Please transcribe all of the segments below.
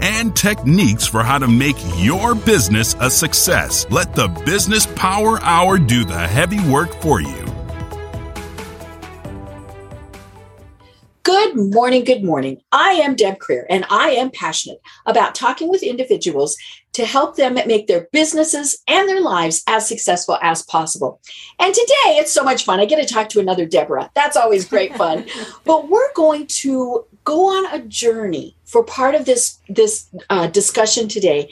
and techniques for how to make your business a success. Let the Business Power Hour do the heavy work for you. Good morning, good morning. I am Deb Creer, and I am passionate about talking with individuals to help them make their businesses and their lives as successful as possible. And today it's so much fun. I get to talk to another Deborah. That's always great fun. but we're going to go on a journey for part of this this uh, discussion today.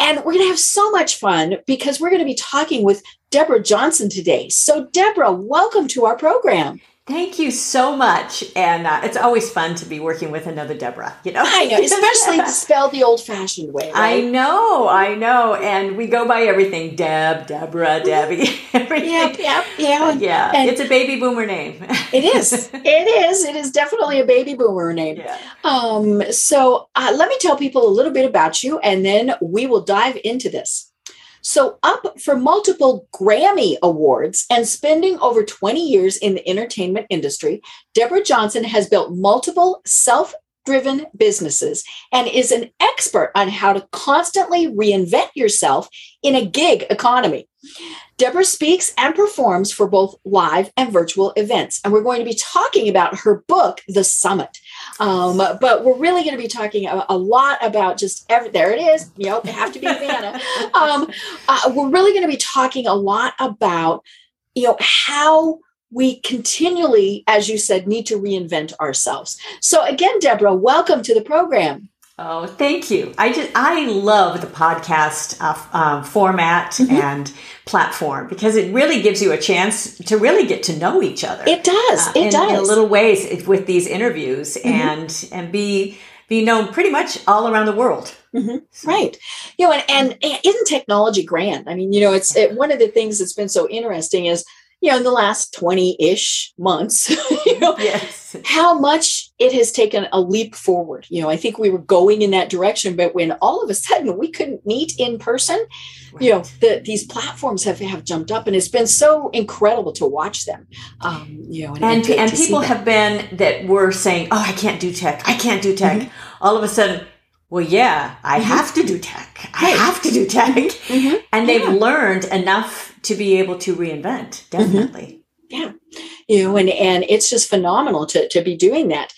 And we're going to have so much fun because we're going to be talking with Deborah Johnson today. So, Deborah, welcome to our program. Thank you so much, and uh, it's always fun to be working with another Deborah. You know, I know, especially spelled the old-fashioned way. Right? I know, I know, and we go by everything: Deb, Deborah, Debbie, everything. Yep, yep, yeah, yeah. And it's a baby boomer name. it is. It is. It is definitely a baby boomer name. Yeah. Um. So uh, let me tell people a little bit about you, and then we will dive into this. So, up for multiple Grammy Awards and spending over 20 years in the entertainment industry, Deborah Johnson has built multiple self driven businesses and is an expert on how to constantly reinvent yourself in a gig economy. Deborah speaks and performs for both live and virtual events. And we're going to be talking about her book, The Summit. Um, but we're really going to be talking a, a, lot about just every, there it is. You know, have to be Vanna. um, uh, we're really going to be talking a lot about, you know, how we continually, as you said, need to reinvent ourselves. So again, Deborah, welcome to the program. Oh, thank you. I just I love the podcast uh, um, format mm-hmm. and platform because it really gives you a chance to really get to know each other. It does. Uh, it in, does in little ways with these interviews mm-hmm. and and be be known pretty much all around the world. Mm-hmm. So. Right. You know, and, and, and isn't technology grand? I mean, you know, it's it, one of the things that's been so interesting is you know, in the last 20 ish months, you know, yes. how much it has taken a leap forward. You know, I think we were going in that direction, but when all of a sudden we couldn't meet in person, right. you know, the, these platforms have, have jumped up and it's been so incredible to watch them. Um, you know, and, and, and, and people have been that were saying, oh, I can't do tech. I can't do tech. Mm-hmm. All of a sudden, well, yeah, I mm-hmm. have to do tech. I have to do tech. Mm-hmm. And they've yeah. learned enough to be able to reinvent mm-hmm. definitely mm-hmm. yeah you know and and it's just phenomenal to to be doing that.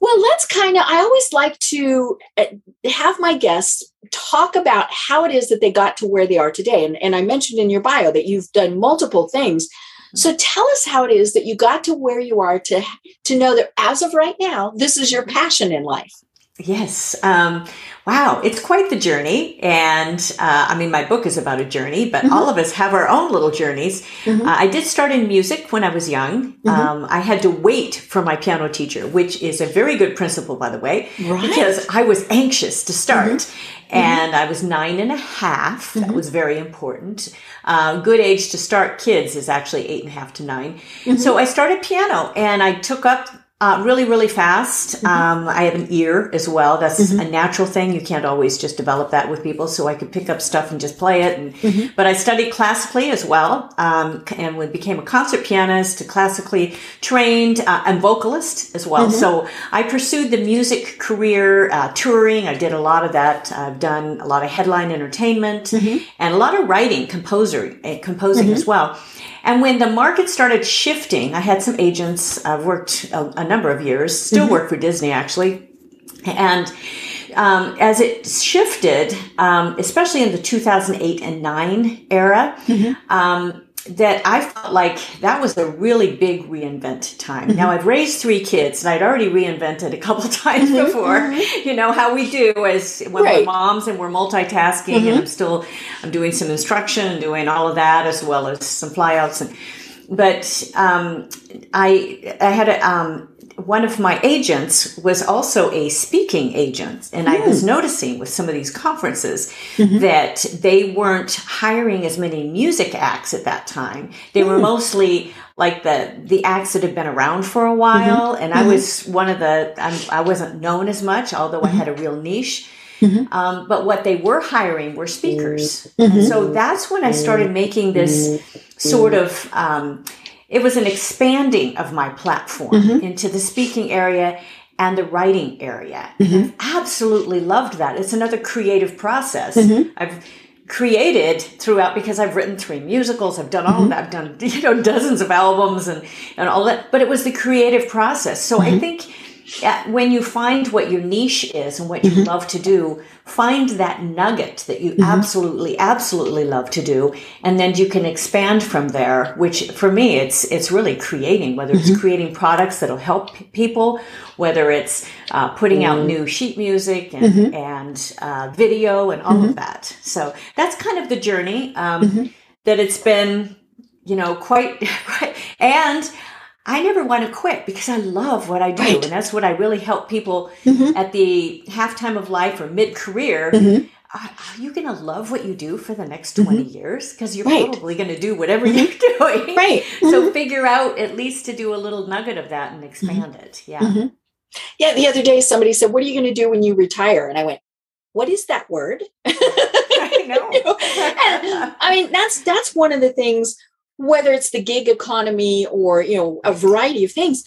Well let's kind of i always like to uh, have my guests talk about how it is that they got to where they are today. And, and i mentioned in your bio that you've done multiple things. So tell us how it is that you got to where you are to to know that as of right now this is your passion in life Yes. Um, wow. It's quite the journey. And uh, I mean, my book is about a journey, but mm-hmm. all of us have our own little journeys. Mm-hmm. Uh, I did start in music when I was young. Mm-hmm. Um, I had to wait for my piano teacher, which is a very good principle, by the way, right. because I was anxious to start. Mm-hmm. And I was nine and a half. That mm-hmm. was very important. Uh, good age to start kids is actually eight and a half to 9 mm-hmm. So I started piano and I took up uh, really, really fast. Mm-hmm. Um, I have an ear as well. That's mm-hmm. a natural thing. You can't always just develop that with people. So I could pick up stuff and just play it. And, mm-hmm. But I studied classically as well, um, and we became a concert pianist, a classically trained, uh, and vocalist as well. Mm-hmm. So I pursued the music career, uh, touring. I did a lot of that. I've done a lot of headline entertainment mm-hmm. and a lot of writing, composer, uh, composing mm-hmm. as well. And when the market started shifting, I had some agents. I've worked a, a number of years, still mm-hmm. work for Disney actually. And um, as it shifted, um, especially in the 2008 and 9 era, mm-hmm. um, that I felt like that was a really big reinvent time. Mm-hmm. Now I've raised three kids and I'd already reinvented a couple times mm-hmm. before. Mm-hmm. You know how we do as when right. we're moms and we're multitasking and mm-hmm. I'm still I'm doing some instruction and doing all of that as well as some flyouts and but um, I I had a um, one of my agents was also a speaking agent. And mm. I was hmm. noticing with some of these conferences mm-hmm. that they weren't hiring as many music acts at that time. They mm. were hmm. mostly like the the acts that had been around for a while. Mm-hmm. And I mm-hmm. was one of the I'm, I was not known as much, although I had a real niche. Mm-hmm. Um, but what they were hiring were speakers. Mm-hmm. So that's when I started making this sort of, um, it was an expanding of my platform mm-hmm. into the speaking area and the writing area. Mm-hmm. I've absolutely loved that. It's another creative process. Mm-hmm. I've created throughout because I've written three musicals. I've done all of that. I've done, you know, dozens of albums and, and all that, but it was the creative process. So I think when you find what your niche is and what you mm-hmm. love to do, find that nugget that you mm-hmm. absolutely, absolutely love to do, and then you can expand from there. Which for me, it's it's really creating, whether it's mm-hmm. creating products that'll help people, whether it's uh, putting out mm-hmm. new sheet music and mm-hmm. and uh, video and all of mm-hmm. that. So that's kind of the journey um, that it's been, you know, quite, quite and I never want to quit because I love what I do. Right. And that's what I really help people mm-hmm. at the halftime of life or mid career. Mm-hmm. Are, are, you going to love what you do for the next 20 mm-hmm. years? Because you're right. probably going to do whatever mm-hmm. you're doing. Right. So mm-hmm. figure out at least to do a little nugget of that and expand it. Yeah. Yeah. The other day, somebody said, What are you going to do when you retire? And I went, What is that word? I know. you know? And, I mean, that's that's one of the things whether it's the gig economy or you know a variety of things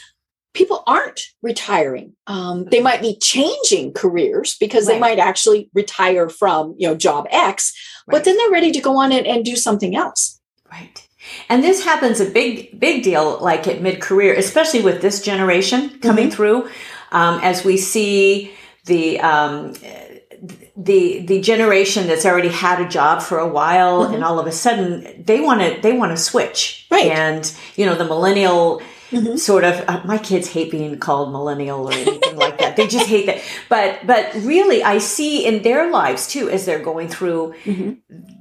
people aren't retiring um, they might be changing careers because right. they might actually retire from you know job x right. but then they're ready to go on and, and do something else right and this happens a big big deal like at mid-career especially with this generation coming mm-hmm. through um, as we see the um, the the generation that's already had a job for a while mm-hmm. and all of a sudden they want to they want to switch right and you know the millennial mm-hmm. sort of uh, my kids hate being called millennial or anything like that they just hate that but but really i see in their lives too as they're going through mm-hmm.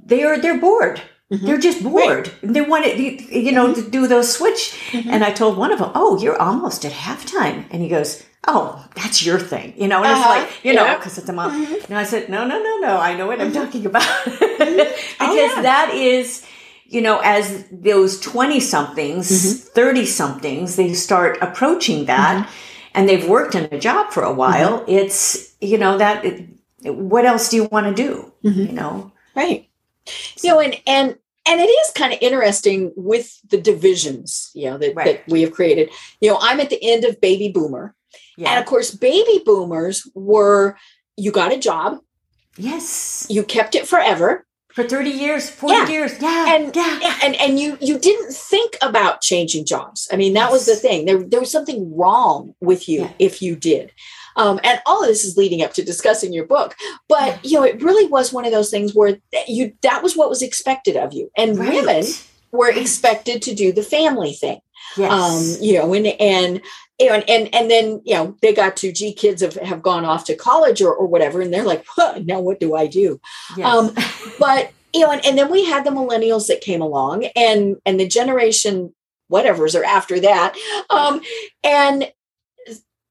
they're they're bored Mm-hmm. They're just bored. Right. They want to, you know, mm-hmm. to do those switch. Mm-hmm. And I told one of them, "Oh, you're almost at halftime." And he goes, oh, that's your thing, you know, and uh-huh. it's like, you know, because it's a mom. Mm-hmm. And I said, no, no, no, no, I know what I'm mm-hmm. talking about. Mm-hmm. Oh, because oh, yeah. that is, you know, as those 20 somethings, 30 mm-hmm. somethings, they start approaching that mm-hmm. and they've worked in a job for a while. It's, you know, that, it, what else do you want to do? You know? Right. So. You know, and, and, and it is kind of interesting with the divisions you know that, right. that we have created you know i'm at the end of baby boomer yeah. And of course, baby boomers were you got a job. Yes. You kept it forever. For 30 years, 40 yeah. years. Yeah. And yeah. and and you you didn't think about changing jobs. I mean, that yes. was the thing. There, there was something wrong with you yeah. if you did. Um, and all of this is leading up to discussing your book. But you know, it really was one of those things where you that was what was expected of you. And right. women were expected to do the family thing. Yes. Um, you know, and and and, and and then you know they got to G kids have, have gone off to college or, or whatever, and they're like, huh, now what do I do? Yes. Um, but you know, and, and then we had the millennials that came along, and and the generation whatever's are after that, um, and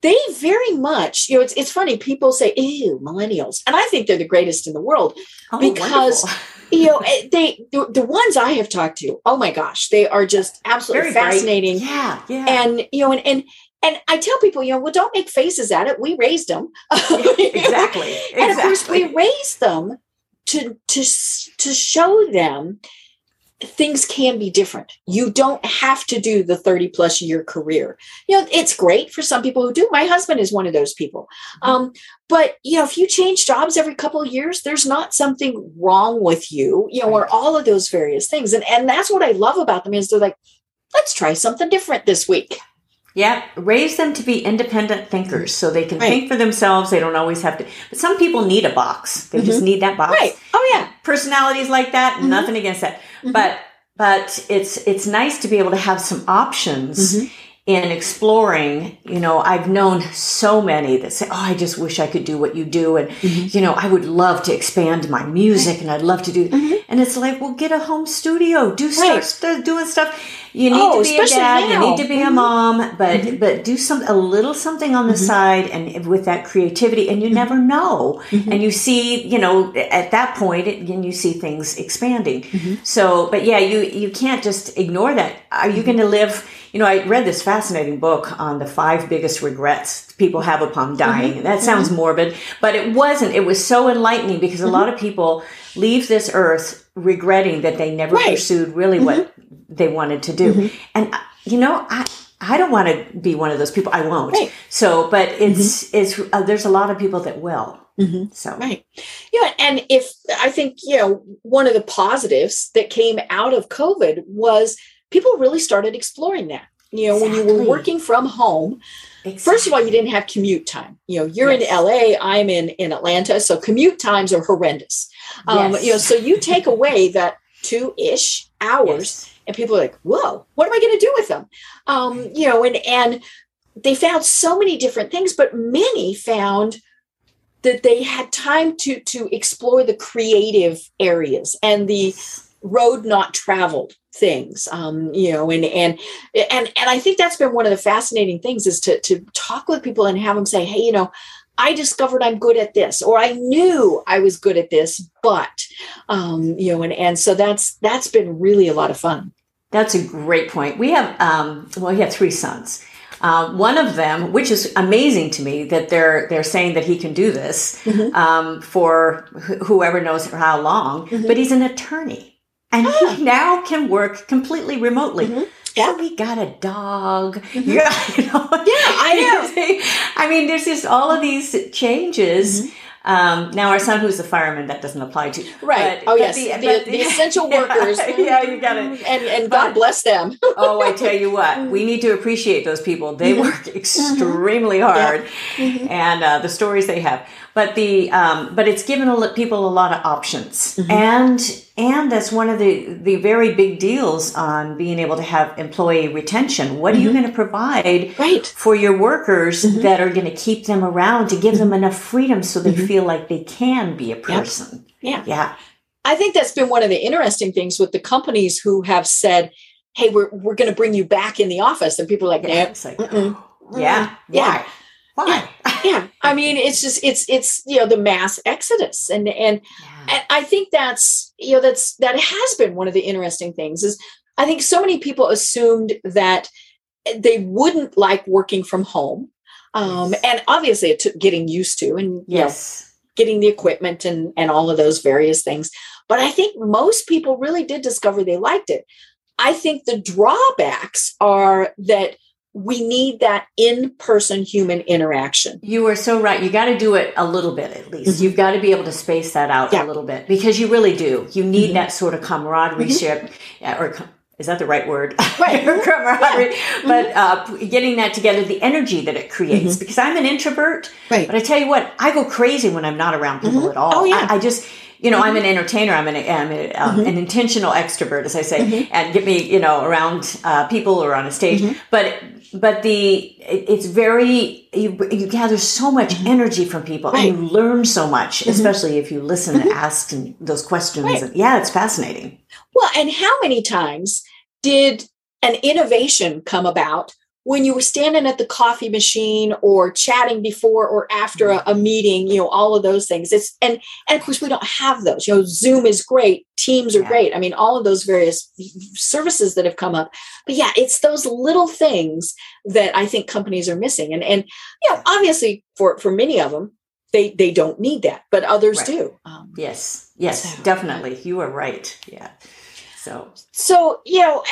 they very much, you know, it's it's funny. People say, "Ew, millennials," and I think they're the greatest in the world oh, because. you know eh, they the, the, ones i have talked to oh my gosh they are just absolutely Very fascinating bright. yeah yeah and you know and and and I tell people, you know, well, don't make faces at it. We raised them. exactly. And of course, we raised them to to to show them things can be different. You don't have to do the 30 plus year career. You know, it's great for some people who do. My husband is one of those people. Mm-hmm. Um, but you know, if you change jobs every couple of years, there's not something wrong with you, you know, right. or all of those various things. And and that's what I love about them is they're like, let's try something different this week. Yeah, raise them to be independent thinkers so they can right. think for themselves. They don't always have to. But some people need a box. They mm-hmm. just need that box. Right. Oh yeah. Personalities like that. Mm-hmm. Nothing against that. Mm-hmm. But but it's it's nice to be able to have some options. In exploring, you know, I've known so many that say, Oh, I just wish I could do what you do. And, mm-hmm. you know, I would love to expand my music and I'd love to do, mm-hmm. and it's like, well, get a home studio, do right. start doing stuff. You need oh, to be a dad, now. you need to be mm-hmm. a mom, but, mm-hmm. but do some, a little something on the mm-hmm. side and with that creativity and you mm-hmm. never know. And you see, you know, at that point, it, and you see things expanding. So, but yeah, you, you can't just ignore that. Are you going to live, you know, I read this fascinating book on the five biggest regrets people have upon dying. Mm-hmm. That sounds mm-hmm. morbid, but it wasn't. It was so enlightening because a lot of people leave this earth regretting that they never right. pursued really what mm-hmm. they wanted to do. Mm-hmm. And, uh, you know, I, I don't want to be one of those people. I won't. Right. So, but it's, mm-hmm. it's, uh, there's a lot of people that will. Mm-hmm. So right, yeah, and if I think you know one of the positives that came out of COVID was people really started exploring that. You know, exactly. when you were working from home, exactly. first of all, you didn't have commute time. You know, you're yes. in LA, I'm in in Atlanta, so commute times are horrendous. Um, yes. You know, so you take away that two ish hours, yes. and people are like, "Whoa, what am I going to do with them?" Um, you know, and and they found so many different things, but many found that they had time to to explore the creative areas and the road not traveled things um, you know and and and and i think that's been one of the fascinating things is to to talk with people and have them say hey you know I discovered I'm good at this, or I knew I was good at this, but um, you know, and and so that's that's been really a lot of fun. That's a great point. We have um, well, we have three sons. Uh, one of them, which is amazing to me, that they're they're saying that he can do this mm-hmm. um, for wh- whoever knows for how long, mm-hmm. but he's an attorney and ah. he now can work completely remotely. Mm-hmm. Yeah. So we got a dog. Mm-hmm. Yeah, you know? yeah, I know. I mean, there's just all of these changes. Mm-hmm. Um, now, our son, who's a fireman, that doesn't apply to. Right. But, oh, but yes. The, the, the, essential workers. Yeah, yeah, you got it. And, and God bless them. oh, I tell you what, we need to appreciate those people. They mm-hmm. work extremely hard, yeah. mm-hmm. and uh, the stories they have but the um, but it's given a, people a lot of options mm-hmm. and and that's one of the the very big deals on being able to have employee retention what mm-hmm. are you mm-hmm. going to provide right. for your workers mm-hmm. that are going to keep them around to give them mm-hmm. enough freedom so they mm-hmm. feel like they can be a person yep. yeah yeah i think that's been one of the interesting things with the companies who have said hey we're, we're going to bring you back in the office and people are like, yeah, like yeah yeah why? Yeah. Yeah. I mean, it's just it's it's you know the mass exodus, and and yeah. and I think that's you know that's that has been one of the interesting things is I think so many people assumed that they wouldn't like working from home, um, yes. and obviously it took getting used to and yes. Know, getting the equipment and and all of those various things. But I think most people really did discover they liked it. I think the drawbacks are that we need that in-person human interaction. You are so right. You got to do it a little bit at least. Mm-hmm. You've got to be able to space that out yeah. a little bit because you really do. You need mm-hmm. that sort of camaraderie mm-hmm. or is that the right word? Right. camaraderie. Yeah. But uh, getting that together, the energy that it creates. Mm-hmm. Because I'm an introvert. Right. But I tell you what, I go crazy when I'm not around people mm-hmm. at all. Oh yeah. I, I just you know, mm-hmm. I'm an entertainer. I'm an, I'm a, um, mm-hmm. an intentional extrovert, as I say, mm-hmm. and get me, you know, around uh, people or on a stage. Mm-hmm. But but the it, it's very you, you gather so much mm-hmm. energy from people, right. and you learn so much, mm-hmm. especially if you listen and ask those questions. Right. And, yeah, it's fascinating. Well, and how many times did an innovation come about when you were standing at the coffee machine or chatting before or after a, a, meeting you know all of those things it's and and of course we don't have those you know zoom is great teams are yeah. great i mean all of those various services that have come up but yeah it's those little things that i think companies are missing and and know obviously for for many of them they they don't need that but others right. do um, yes yes so, definitely you are right yeah so, so you know,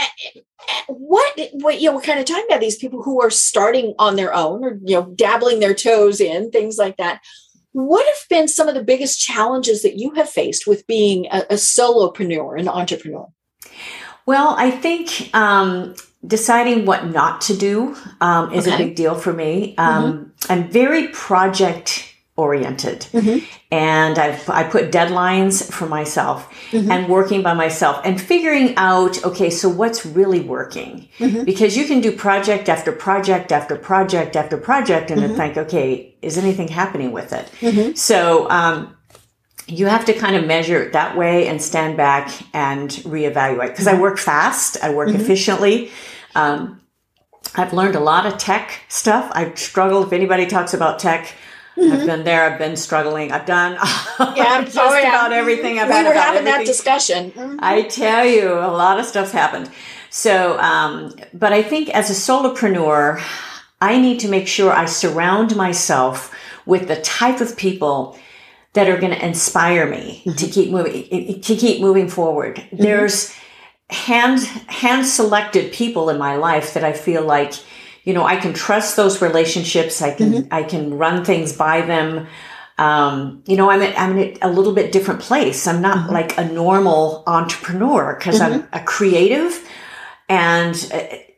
what what you know, we're kind of talking about these people who are starting on their own or you know, dabbling their toes in things like that. What have been some of the biggest challenges that you have faced with being a, a solopreneur, an entrepreneur? Well, I think um, deciding what not to do um, is okay. a big deal for me. Um, mm-hmm. I'm very project oriented. Mm-hmm. And I've, I put deadlines for myself mm-hmm. and working by myself and figuring out, okay, so what's really working? Mm-hmm. Because you can do project after project after project after project and mm-hmm. think, okay, is anything happening with it? Mm-hmm. So, um, you have to kind of measure it that way and stand back and reevaluate. Because I mm-hmm. work fast, I work efficiently. Um, I've learned a lot of tech stuff. I've struggled. If anybody talks about tech, Mm-hmm. I've been there. I've been struggling. I've done yeah, just oh, yeah. about everything. I've we had were having everything. that discussion. Mm-hmm. I tell you, a lot of stuff's happened. So, um, but I think as a solopreneur, I need to make sure I surround myself with the type of people that are going to inspire me mm-hmm. to keep moving to keep moving forward. Mm-hmm. There's hand hand selected people in my life that I feel like you know, I can trust those relationships. I can, mm-hmm. I can run things by them. Um, you know, I'm, at, I'm in a little bit different place. I'm not mm-hmm. like a normal entrepreneur because mm-hmm. I'm a creative and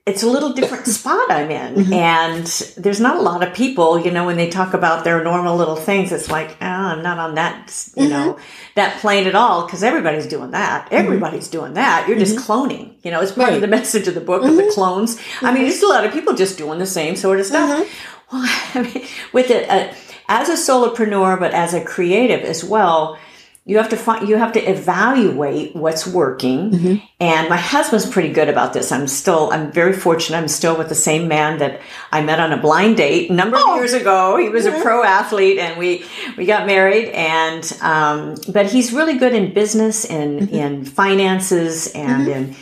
it's a little different spot I'm in. Mm-hmm. And there's not a lot of people, you know, when they talk about their normal little things, it's like, oh, I'm not on that, you mm-hmm. know, that plane at all because everybody's doing that. Mm-hmm. Everybody's doing that. You're just mm-hmm. cloning, you know, it's part right. of the message of the book of the mm-hmm. clones. I mean, there's a lot of people just doing the same sort of stuff. Well, I mean, with it, uh, as a solopreneur, but as a creative as well, you have to find you have to evaluate what's working mm-hmm. and my husband's pretty good about this i'm still i'm very fortunate i'm still with the same man that i met on a blind date a number oh. of years ago he was mm-hmm. a pro athlete and we we got married and um, but he's really good in business and mm-hmm. in finances and mm-hmm. in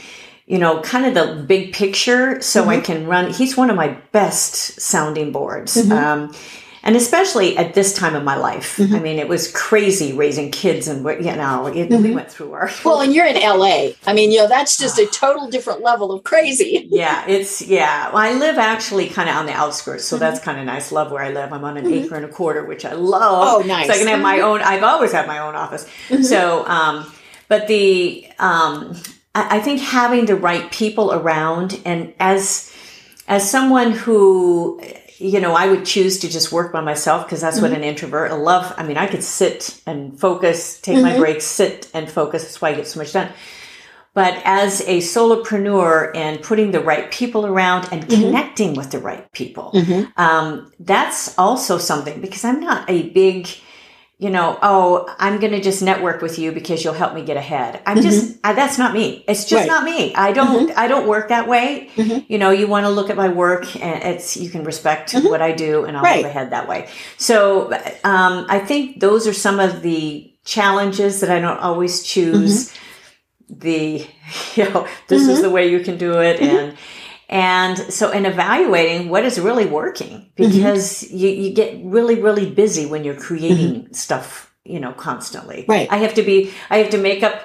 you know kind of the big picture so i mm-hmm. can run he's one of my best sounding boards mm-hmm. um, and especially at this time of my life. Mm-hmm. I mean, it was crazy raising kids, and you know, it, mm-hmm. we went through our. Well, and you're in LA. I mean, you know, that's just a total different level of crazy. yeah, it's yeah. Well, I live actually kind of on the outskirts, so mm-hmm. that's kind of nice. Love where I live. I'm on an mm-hmm. acre and a quarter, which I love. Oh, nice. So I can have my mm-hmm. own. I've always had my own office. Mm-hmm. So, um, but the um, I, I think having the right people around, and as as someone who you know, I would choose to just work by myself because that's mm-hmm. what an introvert I love. I mean, I could sit and focus, take mm-hmm. my breaks, sit and focus. That's why I get so much done. But as a solopreneur and putting the right people around and mm-hmm. connecting with the right people, mm-hmm. um, that's also something because I'm not a big, you know, oh, I'm going to just network with you because you'll help me get ahead. I'm mm-hmm. just, I, that's not me. It's just right. not me. I don't, mm-hmm. I don't work that way. Mm-hmm. You know, you want to look at my work and it's, you can respect mm-hmm. what I do and I'll right. move ahead that way. So, um, I think those are some of the challenges that I don't always choose. Mm-hmm. The, you know, this is mm-hmm. the way you can do it. And, and so in evaluating what is really working, mm-hmm. because mm-hmm. you, you get really, really busy when you're creating mm-hmm. stuff, you know, constantly. Right. I have to be, I have to make up,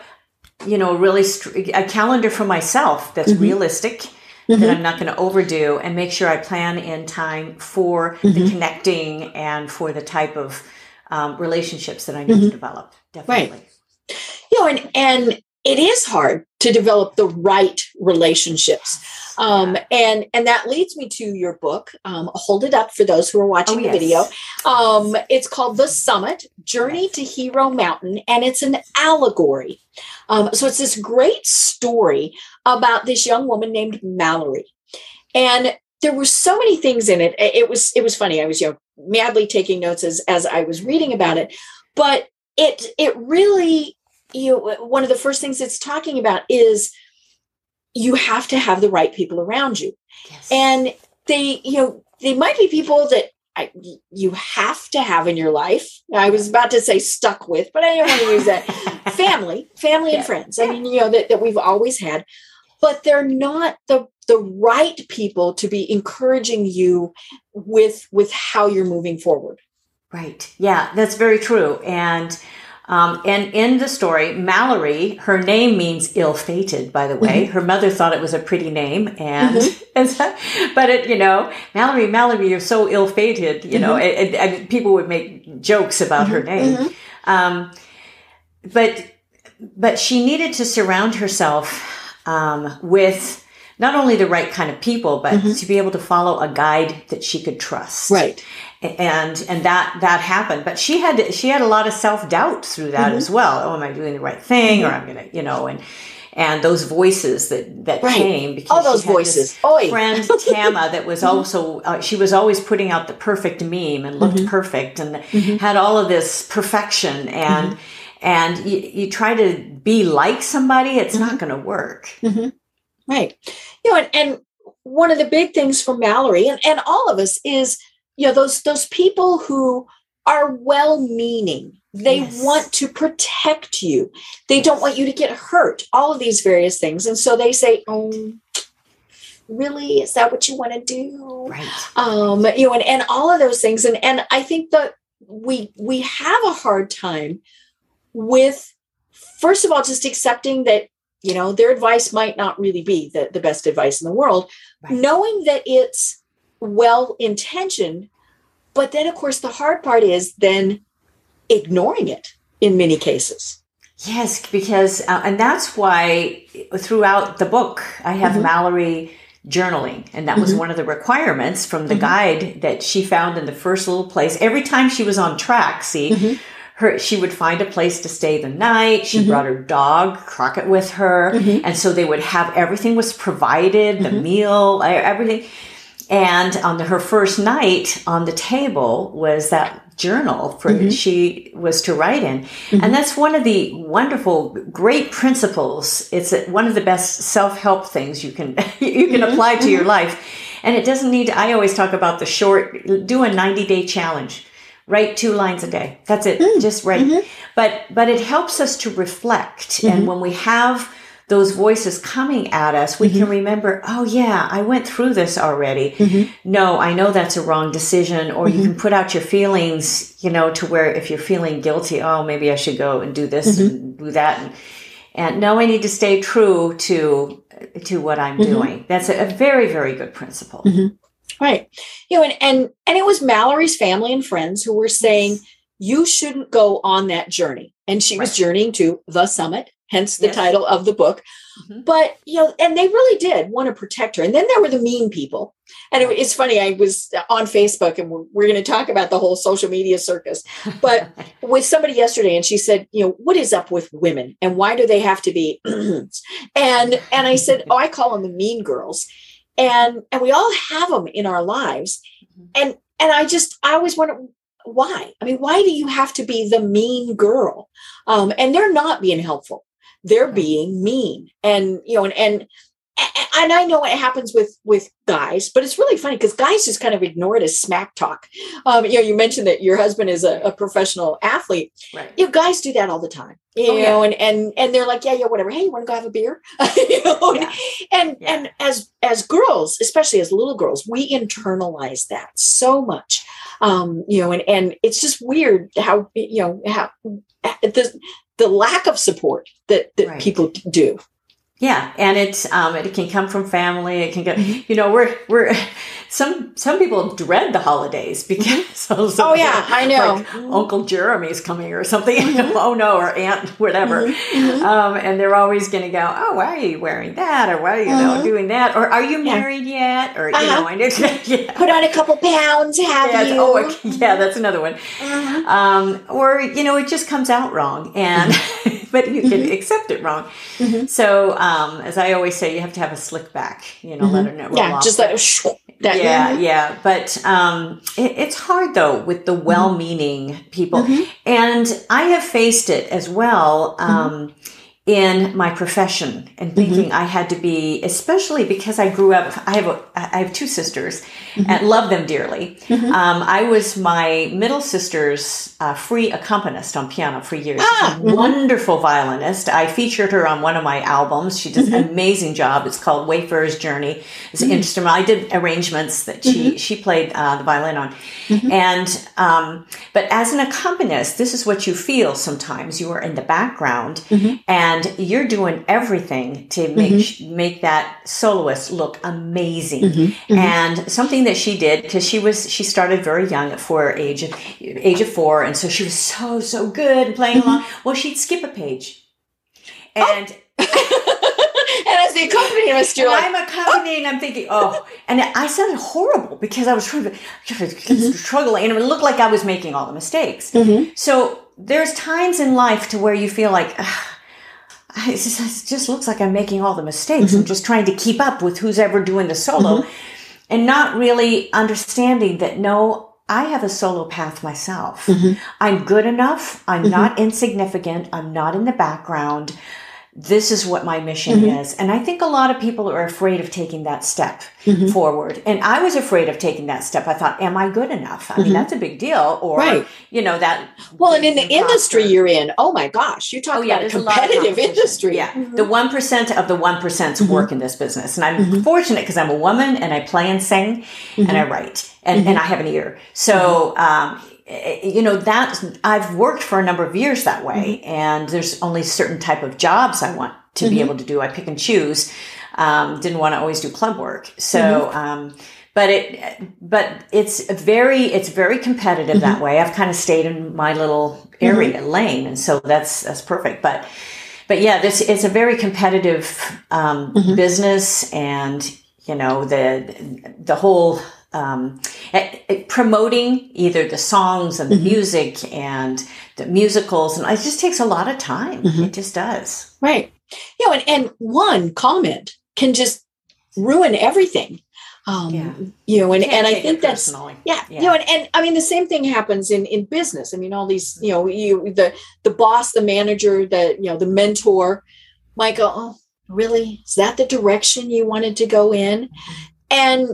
you know, really st- a calendar for myself that's mm-hmm. realistic. Mm-hmm. That I'm not going to overdo and make sure I plan in time for the mm-hmm. connecting and for the type of um, relationships that I need to develop. Definitely. Right. You know, and, and it is hard to develop the right relationships um, and and that leads me to your book. Um, hold it up for those who are watching oh, the yes. video. Um, it's called The Summit: Journey to Hero Mountain, and it's an allegory. Um, so it's this great story about this young woman named Mallory, and there were so many things in it. It was it was funny. I was you know madly taking notes as as I was reading about it, but it it really you know one of the first things it's talking about is you have to have the right people around you. Yes. And they, you know, they might be people that I, you have to have in your life. I was about to say stuck with, but I don't want to use that. family, family yeah. and friends. I mean, you know, that, that we've always had, but they're not the the right people to be encouraging you with with how you're moving forward. Right. Yeah, that's very true. And um, and in the story, Mallory, her name means ill-fated, by the way. Mm-hmm. Her mother thought it was a pretty name, and, mm-hmm. but it, you know, Mallory, Mallory, you're so ill-fated. You mm-hmm. know, it, it, people would make jokes about her mm-hmm. name, mm-hmm. um, but but she needed to surround herself um, with not only the right kind of people, but mm-hmm. to be able to follow a guide that she could trust. Right. And and that that happened, but she had she had a lot of self doubt through that mm-hmm. as well. Oh, am I doing the right thing? Or I'm gonna, you know, and and those voices that that right. came because all those voices. Oi. Friend Tama that was mm-hmm. also uh, she was always putting out the perfect meme and looked mm-hmm. perfect and mm-hmm. had all of this perfection and mm-hmm. and you, you, try to be like somebody, it's not mm-hmm. going to work. Mm-hmm. Right. You know, and, and one of the big things for Mallory and, and all of us is you know those those people who are well meaning they yes. want to protect you. They don't want you to get hurt. All of these various things. And so they say, "Oh, really? Is that what you want to do?" Right. Um, you know, and, and all of those things. And and I think that we we have a hard time with first of all just accepting that you know their advice might not really be the, the best advice in the world right. knowing that it's well intentioned but then of course the hard part is then ignoring it in many cases. Yes, because, uh, and that's why throughout the book, I have mm-hmm. Mallory journaling. And that was mm-hmm. one of the requirements from the mm-hmm. guide that she found in the first little place. Every time she was on track, see, mm-hmm. her, she would find a place to stay the night. She mm-hmm. brought her dog, Crockett, with her. Mm-hmm. And so they would have everything was provided, the meal, everything. And on the, her first night on the table was that journal for mm-hmm. she was to write in mm-hmm. and that's one of the wonderful great principles it's one of the best self-help things you can you can mm-hmm. apply to your mm-hmm. life and it doesn't need to, i always talk about the short do a 90 day challenge write two lines a day that's it mm. just write mm-hmm. but but it helps us to reflect and mm-hmm. when we have those voices coming at us, we mm-hmm. can remember, oh yeah, I went through this already. Mm-hmm. No, I know that's a wrong decision. Or mm-hmm. you can put out your feelings, you know, to where if you're feeling guilty, oh, maybe I should go and do this mm-hmm. and do that. And, and no, I need to stay true to, to what I'm mm-hmm. doing. That's a, a, very, very good principle. Mm-hmm. Right. You know, and, and, and it was Mallory's family and friends who were saying, you shouldn't go on that journey. And she right. was journeying to the summit hence the yes. title of the book. Mm-hmm. But, you know, and they really did want to protect her. And then there were the mean people. And it, it's funny, I was on Facebook and we're, we're going to talk about the whole social media circus. But with somebody yesterday, and she said, you know, what is up with women and why do they have to be? and and I said, oh, I call them the mean girls. And and we all have them in our lives. Mm-hmm. And and I just I always wonder why? I mean, why do you have to be the mean girl? Um, and they're not being helpful they're being mean and you know and and and I know it happens with with guys, but it's really funny because guys just kind of ignore it as smack talk. Um, you know, you mentioned that your husband is a, a professional athlete. Right. You know, guys do that all the time. You oh, know, yeah. and and and they're like, yeah, yeah, whatever. Hey, you want to go have a beer? you know, yeah. and yeah. and as as girls, especially as little girls, we internalize that so much. Um, you know, and and it's just weird how you know how the the lack of support that, that right. people do. Yeah, and it's um, it can come from family. It can go. You know, we're we're some some people dread the holidays because mm-hmm. oh yeah, I know like mm-hmm. Uncle Jeremy's coming or something. Mm-hmm. oh no, or Aunt whatever, mm-hmm. mm-hmm. um, and they're always going to go. Oh, why are you wearing that? Or why are you know doing that? Or are you married yeah. yet? Or uh-huh. you know, I know, yeah. put on a couple pounds. Have yeah, you? Oh, yeah, that's another one. Um, or you know, it just comes out wrong and. but you can mm-hmm. accept it wrong. Mm-hmm. So, um, as I always say, you have to have a slick back, you know, mm-hmm. let it roll yeah, off. just let it that yeah, yeah. But um, it, it's hard though with the mm-hmm. well-meaning people, mm-hmm. and I have faced it as well. Um, in my profession and thinking mm-hmm. I had to be, especially because I grew up, I have, a, I have two sisters mm-hmm. and love them dearly. Mm-hmm. Um, I was my middle sister's uh, free accompanist on piano for years. Ah, mm-hmm. wonderful violinist. I featured her on one of my albums. She does an mm-hmm. amazing job. It's called Wayfarer's Journey. It's an mm-hmm. instrument. I did arrangements that she, she played uh, the violin on. And, um, but as an accompanist, this is what you feel sometimes. You are in the background and and you're doing everything to make mm-hmm. make that soloist look amazing. Mm-hmm. mm-hmm. And something that she did because she was she started very young at four age of age of four, and so she was so so good and playing mm-hmm. along. Well, she'd skip a page, and. Oh. as the accompanist, you're like, I'm accompanying. I'm thinking, oh, and I sounded horrible because I was trying to mm-hmm. struggling, and it looked like I was making all the mistakes. Mm-hmm. So there's times in life to where you feel like. it just looks like I'm making all the mistakes. Mm-hmm. I'm just trying to keep up with who's ever doing the solo mm-hmm. and not really understanding that no, I have a solo path myself. Mm-hmm. I'm good enough. I'm mm-hmm. not insignificant. I'm not in the background this is what my mission mm-hmm. is. And I think a lot of people are afraid of taking that step mm-hmm. forward. And I was afraid of taking that step. I thought, am I good enough? I mm-hmm. mean, that's a big deal. Or, right. you know, that. Well, and in the industry you're in, oh my gosh, you talk oh, yeah, about a competitive a industry. Yeah. Mm-hmm. The 1% of the 1% mm-hmm. work in this business. And I'm mm-hmm. fortunate because I'm a woman and I play and sing and I write and, and I have an ear. So, um, you know that I've worked for a number of years that way, mm-hmm. and there's only certain type of jobs I want to mm-hmm. be able to do. I pick and choose. Um, didn't want to always do club work, so. Mm-hmm. Um, but it, but it's very, it's very competitive that mm-hmm. way. I've kind of stayed in my little area mm-hmm. lane, and so that's that's perfect. But, but yeah, this it's a very competitive um, mm-hmm. business, and you know the the whole um, promoting either the songs and the mm-hmm. music and the musicals, and it just takes a lot of time. Mm-hmm. It just does. Right. You know, and, and one comment can just ruin everything. Um, yeah. you know, and, and I think that's, yeah, yeah, you know, and, and I mean, the same thing happens in, in business. I mean, all these, you know, you, the, the boss, the manager, the, you know, the mentor might go, Oh, really? Is that the direction you wanted to go in? And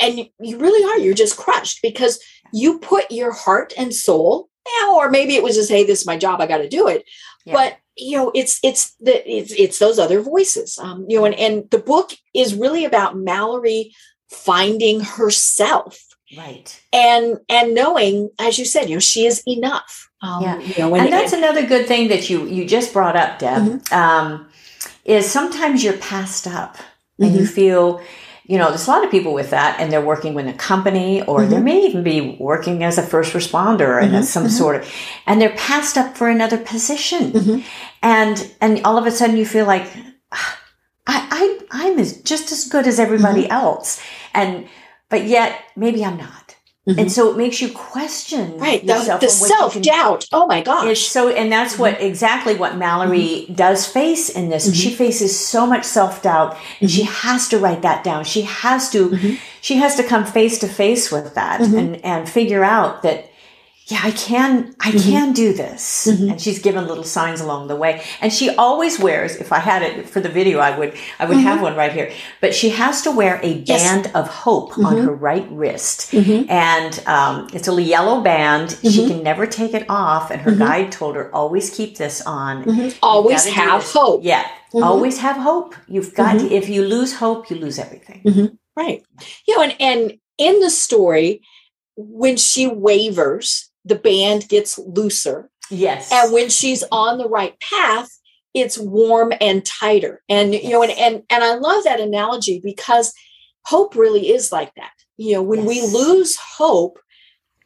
and you really are you're just crushed because you put your heart and soul yeah, or maybe it was just hey this is my job i got to do it yeah. but you know it's it's the it's, it's those other voices um you know and, and the book is really about mallory finding herself right and and knowing as you said you know she is enough um, yeah you know, and that's another good thing that you you just brought up deb mm-hmm. um, is sometimes you're passed up and mm-hmm. you feel you know, there's a lot of people with that, and they're working with a company, or mm-hmm. they may even be working as a first responder and mm-hmm. some mm-hmm. sort of, and they're passed up for another position, mm-hmm. and and all of a sudden you feel like, ah, I, I I'm as just as good as everybody mm-hmm. else, and but yet maybe I'm not. Mm-hmm. And so it makes you question right the, the self doubt. Oh my gosh! so, and that's mm-hmm. what exactly what Mallory mm-hmm. does face in this. She mm-hmm. faces so much self doubt, and she mm-hmm. has to write that down. She has to, mm-hmm. she has to come face to face with that and and figure out that yeah, I can, I mm-hmm. can do this. Mm-hmm. And she's given little signs along the way. And she always wears, if I had it for the video, I would, I would mm-hmm. have one right here. But she has to wear a band yes. of hope on mm-hmm. her right wrist. Mm-hmm. And, um, it's a yellow band. She mm-hmm. can never take it off. And her guide told her, always keep this on. Always have hope. Yeah. Always have hope. You've got to, if you lose hope, you lose everything. Right. You know, and, and in the story, when she wavers, the band gets looser. Yes. And when she's on the right path, it's warm and tighter. And you know, and and and I love that analogy because hope really is like that. You know, when yes. we lose hope,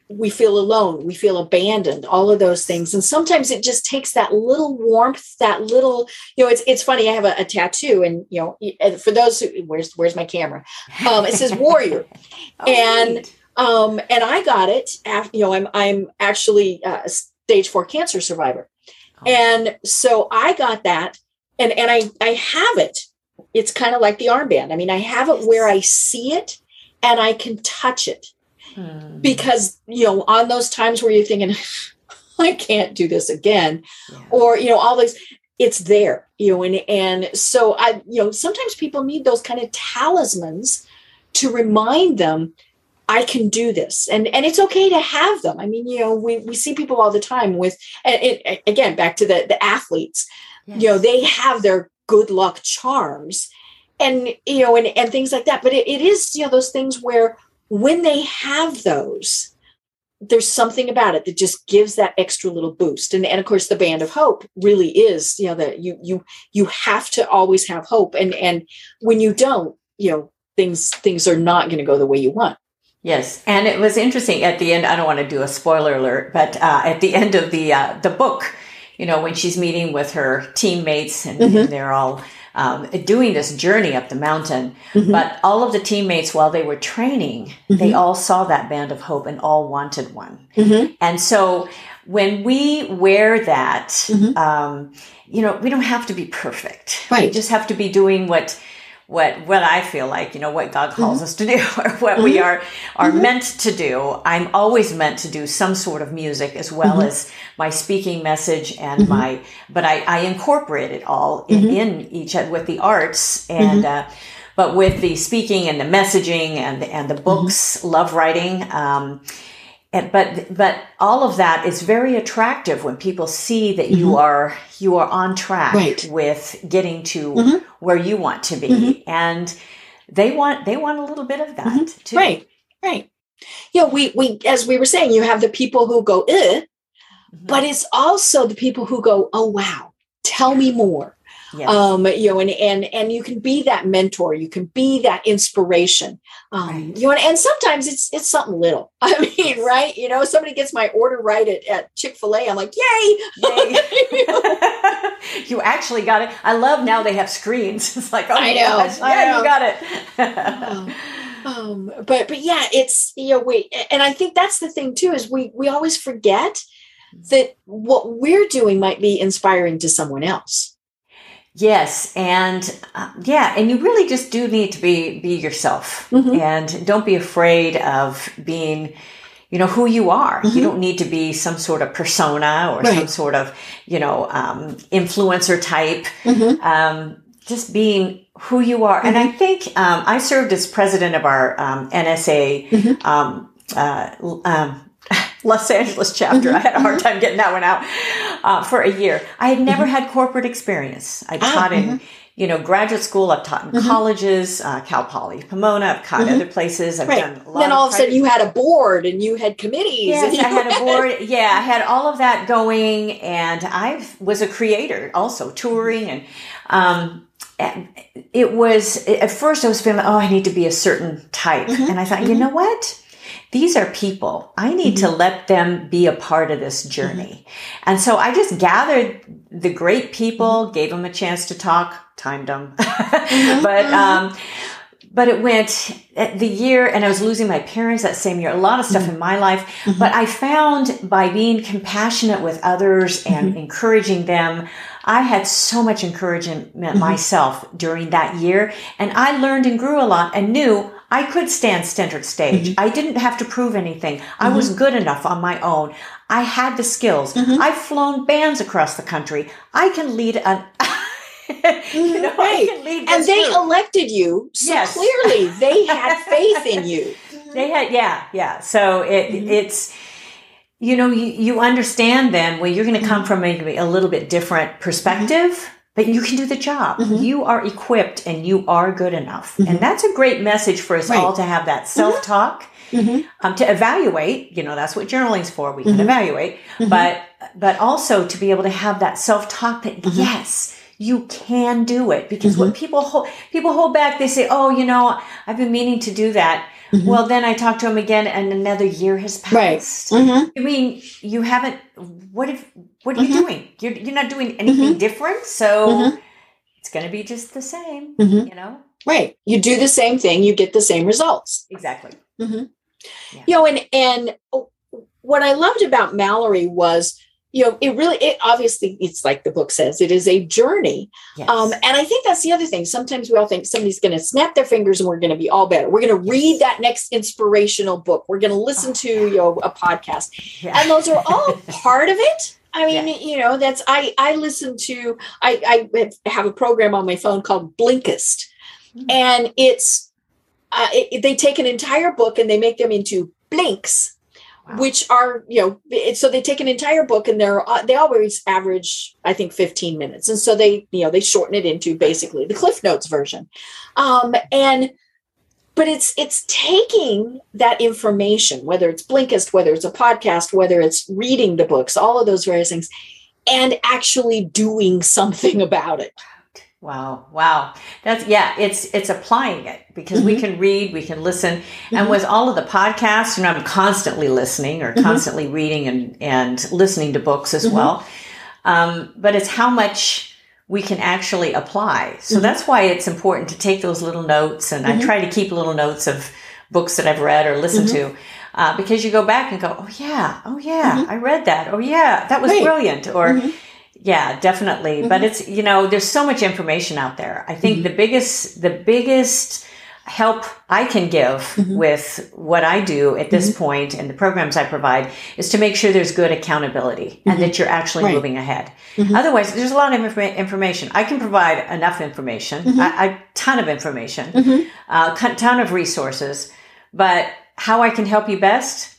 we feel alone, we feel abandoned, all of those things. And sometimes it just takes that little warmth, that little, you know, it's it's funny. I have a, a tattoo, and you know, for those who where's where's my camera? Um, it says warrior, oh, and. Um, and I got it after, you know, I'm, I'm actually a stage four cancer survivor. Oh. And so I got that and, and I, I have it. It's kind of like the armband. I mean, I have it where I see it and I can touch it hmm. because, you know, on those times where you're thinking, I can't do this again, yeah. or, you know, all these, it's there, you know, and, and so I, you know, sometimes people need those kind of talismans to remind them I can do this. And and it's okay to have them. I mean, you know, we, we see people all the time with and it, again back to the the athletes. Yes. You know, they have their good luck charms and you know and, and things like that. But it, it is, you know, those things where when they have those, there's something about it that just gives that extra little boost and, and of course the band of hope really is you know that you you you have to always have hope and and when you don't you know things things are not going to go the way you want Yes, and it was interesting at the end. I don't want to do a spoiler alert, but uh, at the end of the uh, the book, you know, when she's meeting with her teammates and, mm-hmm. and they're all um, doing this journey up the mountain. Mm-hmm. But all of the teammates, while they were training, mm-hmm. they all saw that band of hope and all wanted one. Mm-hmm. And so when we wear that, mm-hmm. um, you know, we don't have to be perfect. Right. We just have to be doing what what what I feel like, you know, what God calls mm-hmm. us to do or what mm-hmm. we are are mm-hmm. meant to do. I'm always meant to do some sort of music as well mm-hmm. as my speaking message and mm-hmm. my but I, I incorporate it all in, mm-hmm. in each with the arts and uh, but with the speaking and the messaging and the, and the books, love writing. Um, and, but but all of that is very attractive when people see that mm-hmm. you are you are on track right. with getting to mm-hmm. where you want to be mm-hmm. and they want they want a little bit of that mm-hmm. too right right yeah we we as we were saying you have the people who go eh, but it's also the people who go oh wow tell me more Yes. Um, you know, and and and you can be that mentor, you can be that inspiration. Um, right. you know, and, and sometimes it's it's something little. I mean, right? You know, somebody gets my order right at, at Chick-fil-A, I'm like, yay! yay. you actually got it. I love now they have screens. It's like, oh I know, gosh, yeah, know. you got it. um, um, but but yeah, it's you know, we and I think that's the thing too, is we we always forget that what we're doing might be inspiring to someone else. Yes, and uh, yeah, and you really just do need to be be yourself, mm-hmm. and don't be afraid of being, you know, who you are. Mm-hmm. You don't need to be some sort of persona or right. some sort of, you know, um, influencer type. Mm-hmm. Um, just being who you are, and I mm-hmm. think um, I served as president of our um, NSA. Mm-hmm. Um, uh, um, Los Angeles chapter. Mm-hmm. I had a hard mm-hmm. time getting that one out uh, for a year. I had never mm-hmm. had corporate experience. I ah, taught in, mm-hmm. you know, graduate school. I've taught in mm-hmm. colleges, uh, Cal Poly Pomona. I've taught mm-hmm. other places. I've right. done. A lot then all of a sudden, you had a board and you had committees. Yes, I had a board. Yeah, I had all of that going, and I was a creator, also touring and. Um, it was at first I was feeling, oh, I need to be a certain type, and I thought, you know what? These are people. I need mm-hmm. to let them be a part of this journey. Mm-hmm. And so I just gathered the great people, mm-hmm. gave them a chance to talk, timed them. Mm-hmm. but, mm-hmm. um, but it went eh, the year and I was losing my parents that same year, a lot of stuff mm-hmm. in my life. But I found by being compassionate with others and encouraging them, I had so much encouragement myself during that year. And I learned and grew a lot and knew I could stand center stage. Mm-hmm. I didn't have to prove anything. Mm-hmm. I was mm-hmm. good enough on my own. I had the skills. Mm-hmm. I've flown bands across the country. I can lead an you know, right. and they group. elected you so yes. clearly they had faith in you they had yeah yeah so it mm-hmm. it's you know you, you understand then well you're going to come mm-hmm. from maybe a little bit different perspective but you can do the job. Mm-hmm. You are equipped and you are good enough. Mm-hmm. And that's a great message for us right. all to have that self talk. Mm-hmm. Um, to evaluate, you know, that's what journaling's for. We can mm-hmm. evaluate, mm-hmm. but but also to be able to have that self talk that mm-hmm. yes, you can do it. Because what people hold people hold back, they say, oh, you know, I've been meaning to do that. Mm-hmm. Well, then I talk to him again, and another year has passed. Right. Mm-hmm. I mean, you haven't. What if? What are mm-hmm. you doing? You're you're not doing anything mm-hmm. different, so mm-hmm. it's going to be just the same. Mm-hmm. You know. Right. You do the same thing, you get the same results. Exactly. Yeah. You know, and and what I loved about Mallory was you know it really it obviously it's like the book says it is a journey yes. um, and i think that's the other thing sometimes we all think somebody's going to snap their fingers and we're going to be all better we're going to yes. read that next inspirational book we're going to listen oh, to you know a podcast yeah. and those are all part of it I mean, yeah. you know, that's I I listen to I I have a program on my phone called Blinkist, mm-hmm. and it's uh, it, they take an entire book and they make them into blinks which are you know so they take an entire book and they're uh, they always average i think 15 minutes. And so they you know they shorten it into basically the cliff notes version. Um and but it's it's taking that information whether it's blinkist whether it's a podcast whether it's reading the books all of those various things and actually doing something about it Wow, wow. That's yeah, it's it's applying it because mm-hmm. we can read, we can listen. Mm-hmm. And with all of the podcasts, you know, I'm constantly listening or mm-hmm. constantly reading and and listening to books as mm-hmm. well. Um, but it's how much we can actually apply. So mm-hmm. that's why it's important to take those little notes. And mm-hmm. I try to keep little notes of books that I've read or listened mm-hmm. to. Uh, because you go back and go, oh yeah, oh yeah, mm-hmm. I read that. Oh yeah, that was right. brilliant. Or mm-hmm. Yeah, definitely. But it's you know, there's so much information out there. I think the biggest, the biggest help I can give mm-hmm. with what I do at this mm-hmm. point and the programs I provide is to make sure there's good accountability mm-hmm. and that you're actually right. moving ahead. Mm-hmm. Otherwise, there's a lot of inf- information. I can provide enough information, mm-hmm. a, a, ton of information, mm-hmm. a ton of resources, but how I can help you best,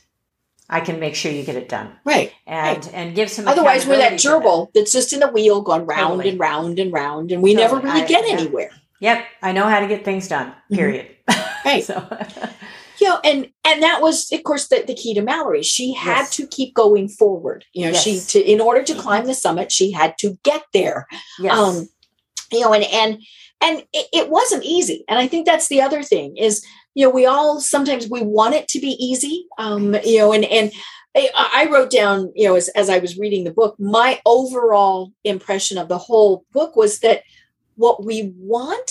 I can make sure you get it done. Right. And right. and give some Otherwise we're that gerbil that's just in the wheel going round totally. and round and round and we totally. never really get I, anywhere. Yep, I know how to get things done. Mm-hmm. Period. Mm-hmm. Right. so, you know, and and that was, of course, the, the key to Mallory. She had yes. to keep going forward. You know, yes. she to in order to climb the summit, she had to get there. Yes. Um, you know, and and and it, it wasn't easy. And I think that's the other thing is, you know, we all sometimes we want it to be easy. Um, you know, and and I wrote down, you know, as, as I was reading the book, my overall impression of the whole book was that what we want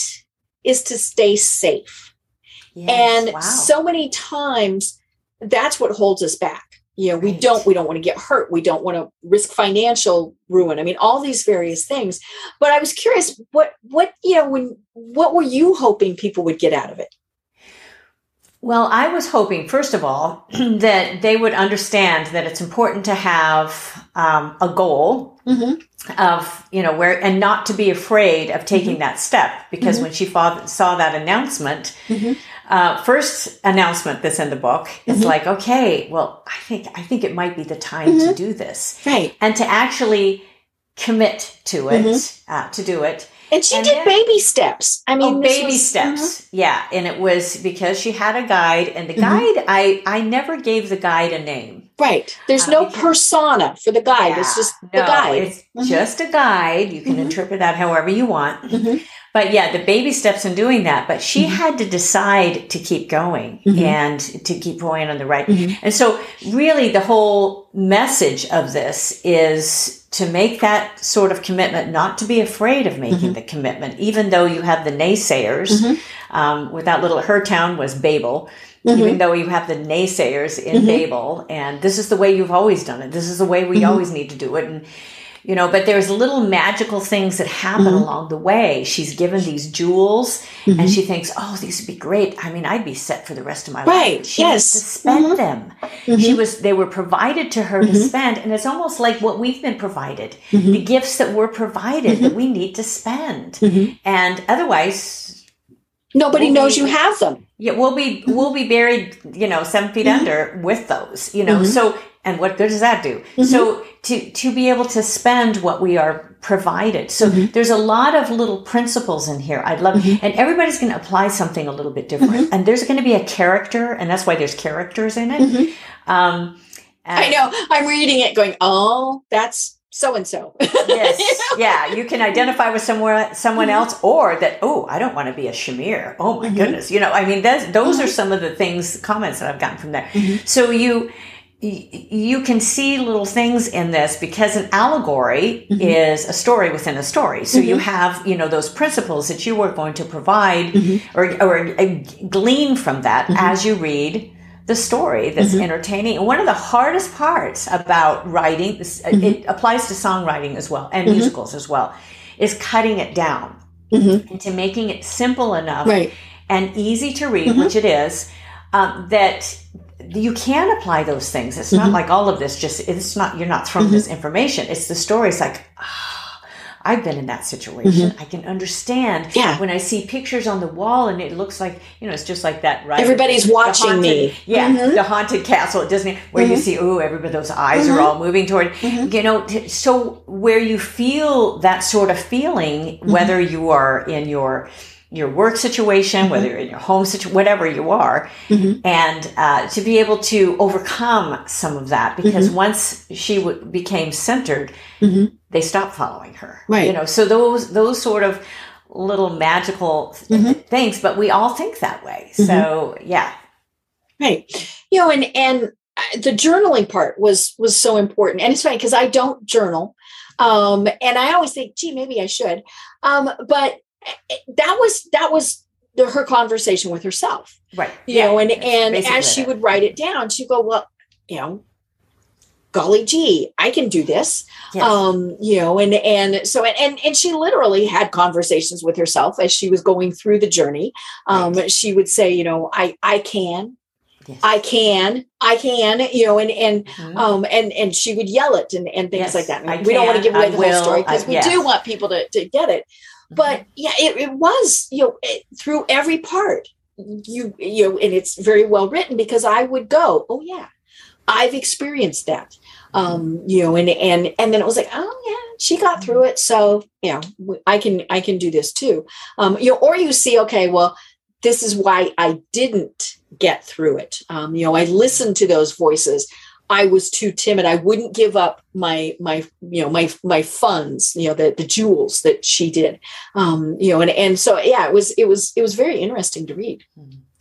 is to stay safe. Yes, and wow. so many times that's what holds us back. You know, right. we don't we don't want to get hurt. We don't want to risk financial ruin. I mean, all these various things. But I was curious, what what you know, when what were you hoping people would get out of it? Well, I was hoping, first of all, that they would understand that it's important to have um, a goal mm-hmm. of, you know, where, and not to be afraid of taking mm-hmm. that step. Because mm-hmm. when she saw, saw that announcement, mm-hmm. uh, first announcement that's in the book, it's mm-hmm. like, okay, well, I think, I think it might be the time to mm-hmm. do this. Right. And to actually commit to it, uh, to do it and she and did then, baby steps. I mean, oh, baby was, steps. Mm-hmm. Yeah, and it was because she had a guide, and the mm-hmm. guide, I I never gave the guide a name. Right. There's uh, no because, persona for the guide. Yeah, it's just no, the guide. It's mm-hmm. just a guide. You can mm-hmm. interpret that however you want. Mm-hmm. But yeah, the baby steps in doing that. But she mm-hmm. had to decide to keep going and to keep going on the right. And so, really, the whole message of this is to make that sort of commitment, not to be afraid of making mm-hmm. the commitment, even though you have the naysayers. Mm-hmm. Um, with that little, her town was Babel, mm-hmm. even though you have the naysayers in mm-hmm. Babel, and this is the way you've always done it. This is the way we mm-hmm. always need to do it. And you know but there's little magical things that happen mm-hmm. along the way she's given these jewels mm-hmm. and she thinks oh these would be great i mean i'd be set for the rest of my right. life she yes to spend mm-hmm. them she mm-hmm. was they were provided to her to mm-hmm. spend and it's almost like what we've been provided mm-hmm. the gifts that were provided that we need to spend and otherwise nobody we'll knows be, you have them yeah we'll be we'll be buried you know seven feet under with those you know so and what good does that do mm-hmm. so to to be able to spend what we are provided so mm-hmm. there's a lot of little principles in here i'd love mm-hmm. and everybody's going to apply something a little bit different mm-hmm. and there's going to be a character and that's why there's characters in it mm-hmm. um, i know i'm reading it going oh that's so and so. Yes. Yeah. You can identify with somewhere someone mm-hmm. else or that, oh, I don't want to be a Shamir. Oh my mm-hmm. goodness. You know, I mean those those mm-hmm. are some of the things, comments that I've gotten from there. Mm-hmm. So you you can see little things in this because an allegory mm-hmm. is a story within a story. So mm-hmm. you have, you know, those principles that you are going to provide mm-hmm. or, or uh, glean from that mm-hmm. as you read the story that's mm-hmm. entertaining. And one of the hardest parts about writing, mm-hmm. it applies to songwriting as well and musicals as well, is cutting it down into making it simple enough right. and easy to read, which it is, um, that you can apply those things. It's not mm-hmm. like all of this just, it's not, you're not throwing mm-hmm. this information. It's the stories like, oh, I've been in that situation. Mm-hmm. I can understand yeah. when I see pictures on the wall and it looks like, you know, it's just like that, right? Everybody's watching haunted, me. Yeah. Mm-hmm. The haunted castle at Disney where you mm-hmm. see, oh, everybody, those eyes are mm-hmm. all moving toward, you know, so where you feel that sort of feeling, whether you are in your, your work situation, mm-hmm. whether you're in your home situation, whatever you are, mm-hmm. and uh, to be able to overcome some of that because mm-hmm. once she w- became centered, mm-hmm. they stopped following her. Right. You know, so those those sort of little magical mm-hmm. things, but we all think that way. Mm-hmm. So yeah. Right. You know, and and uh, the journaling part was was so important, and it's funny because I don't journal. Um, and I always think, gee, maybe I should. Um, but that was that was the, her conversation with herself. Right. You yeah, know, and and as she would write it down, she'd go, Well, you know, golly gee i can do this yes. um you know and and so and and she literally had conversations with herself as she was going through the journey um right. she would say you know i i can yes. i can i can you know and and mm-hmm. um and and she would yell it and and things yes, like that we can, don't want to give away I the will, whole story because we do want people to to get it but mm-hmm. yeah it, it was you know it, through every part you you know and it's very well written because i would go oh yeah I've experienced that. Um, you know, and and and then it was like, oh yeah, she got through it. So, you know, I can I can do this too. Um, you know, or you see, okay, well, this is why I didn't get through it. Um, you know, I listened to those voices. I was too timid. I wouldn't give up my my you know my my funds, you know, the the jewels that she did. Um, you know, and and so yeah, it was it was it was very interesting to read.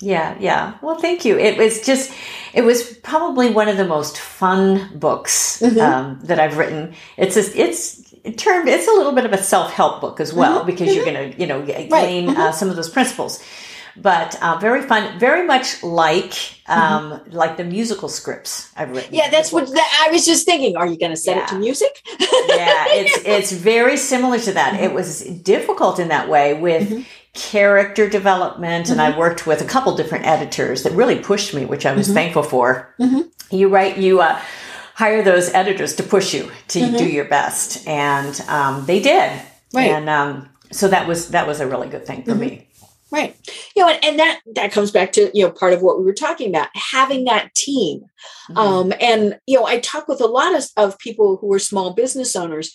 Yeah, yeah. Well, thank you. It was just, it was probably one of the most fun books mm-hmm. um, that I've written. It's a, it's termed, it's a little bit of a self help book as well mm-hmm. because mm-hmm. you're going to, you know, gain right. uh, mm-hmm. some of those principles. But uh, very fun, very much like um, mm-hmm. like the musical scripts I've written. Yeah, that's what that, I was just thinking. Are you going to set yeah. it to music? yeah, it's it's very similar to that. It mm-hmm. was difficult in that way with character development mm-hmm. and I mm-hmm. worked with a couple different editors that really pushed me, which I was mm-hmm. thankful for. Mm-hmm. You write, you uh, hire those editors to push you to do mm-hmm. your best, and um, they did. Right. And um, so that was that was a really good thing for me. Right. You know, and, and, that that comes back to, you know, part of what we were talking about, having that team. Mm-hmm. Um, and, you know, I talk with a lot of, of people who are small business owners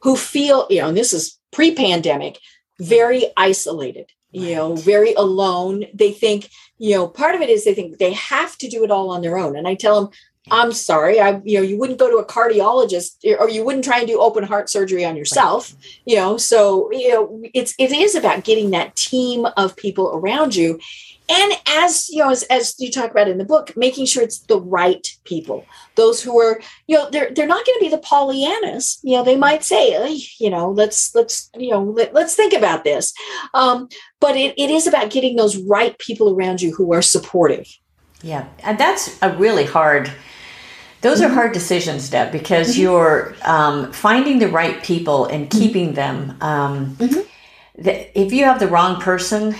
who feel, you know, and this is pre-pandemic, very isolated you know very alone they think you know part of it is they think they have to do it all on their own and i tell them i'm sorry i you know you wouldn't go to a cardiologist or you wouldn't try and do open heart surgery on yourself right. you know so you know it's it is about getting that team of people around you. And as you know as, as you talk about in the book making sure it's the right people those who are you know they're they're not going to be the pollyannas you know they might say you know let's let's you know let, us think about this. Um, but it, it is about getting those right people around you who are supportive. Yeah and that's a really hard those are mm-hmm. hard decisions deb because mm-hmm. you're um, finding the right people and mm-hmm. keeping mm-hmm. them um, mm-hmm. the, if you have the wrong person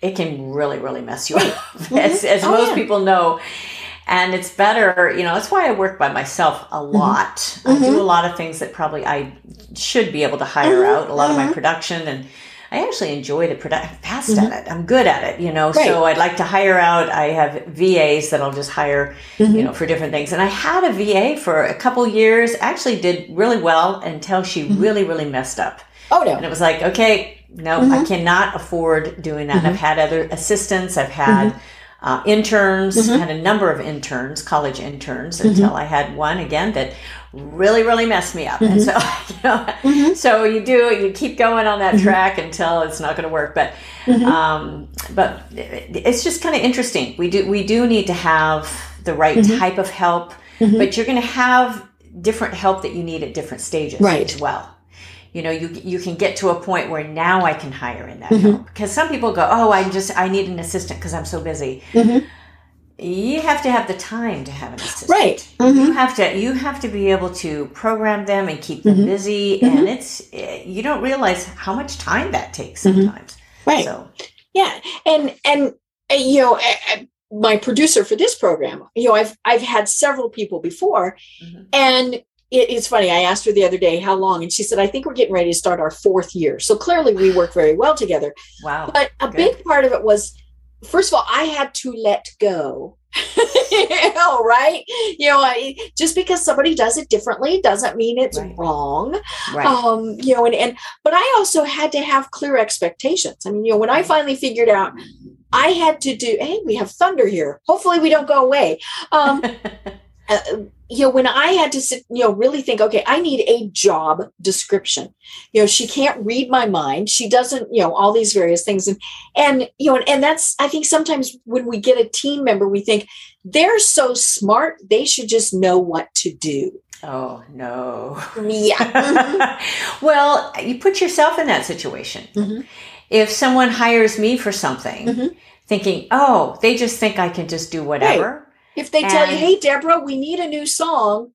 it can really, really mess you up, mm-hmm. as, as oh, most yeah. people know. And it's better, you know, that's why I work by myself a mm-hmm. lot. Mm-hmm. I do mm-hmm. a lot of things that probably I should be able to hire mm-hmm. out, a lot of my production. And I actually enjoy the production, fast at it. I'm good at it, you know, right. so I'd like to hire out. I have VAs that I'll just hire, you know, for different things. And I had a VA for a couple years, actually did really well until she really, really messed up. Oh, no. And it was like, okay, no, mm-hmm. I cannot afford doing that. Mm-hmm. I've had other assistants. I've had mm-hmm. Uh, interns. Mm-hmm. Had a number of interns, college interns, mm-hmm. until I had one again that really, really messed me up. And mm-hmm. so, you know, so you do you keep going on that track until it's not going to work. But, um, but it's just kind of interesting. We do we do need to have the right type of help, but you're going to have different help that you need at different stages right. as well you know you you can get to a point where now I can hire in that mm-hmm. help because some people go oh I just I need an assistant because I'm so busy. Mm-hmm. You have to have the time to have an assistant. Right. Mm-hmm. You have to you have to be able to program them and keep them mm-hmm. busy, and mm-hmm. it's eh, you don't realize how much time that takes mm-hmm. sometimes. Right. So yeah, and and uh, you know. Uh, my producer for this program you know i've i've had several people before and it, it's funny. I asked her the other day how long, and she said, "I think we're getting ready to start our fourth year." So clearly, we work very well together. Wow! But a Good. big part of it was, first of all, I had to let go. you know, right? You know, I, just because somebody does it differently doesn't mean it's right. wrong. Right. Um, you know, and and but I also had to have clear expectations. I mean, you know, when I finally figured out I had to do, hey, we have thunder here. Hopefully, we don't go away. Um, uh, you know, when I had to sit, you know, really think, okay, I need a job description. You know, she can't read my mind. She doesn't, you know, all these various things. And, and, you know, and, and that's, I think sometimes when we get a team member, we think they're so smart, they should just know what to do. Oh, no. Yeah. well, you put yourself in that situation. Mhm. If someone hires me for something, Mhm. thinking, oh, they just think I can just do whatever. If they tell you, hey, Deborah, we need a new song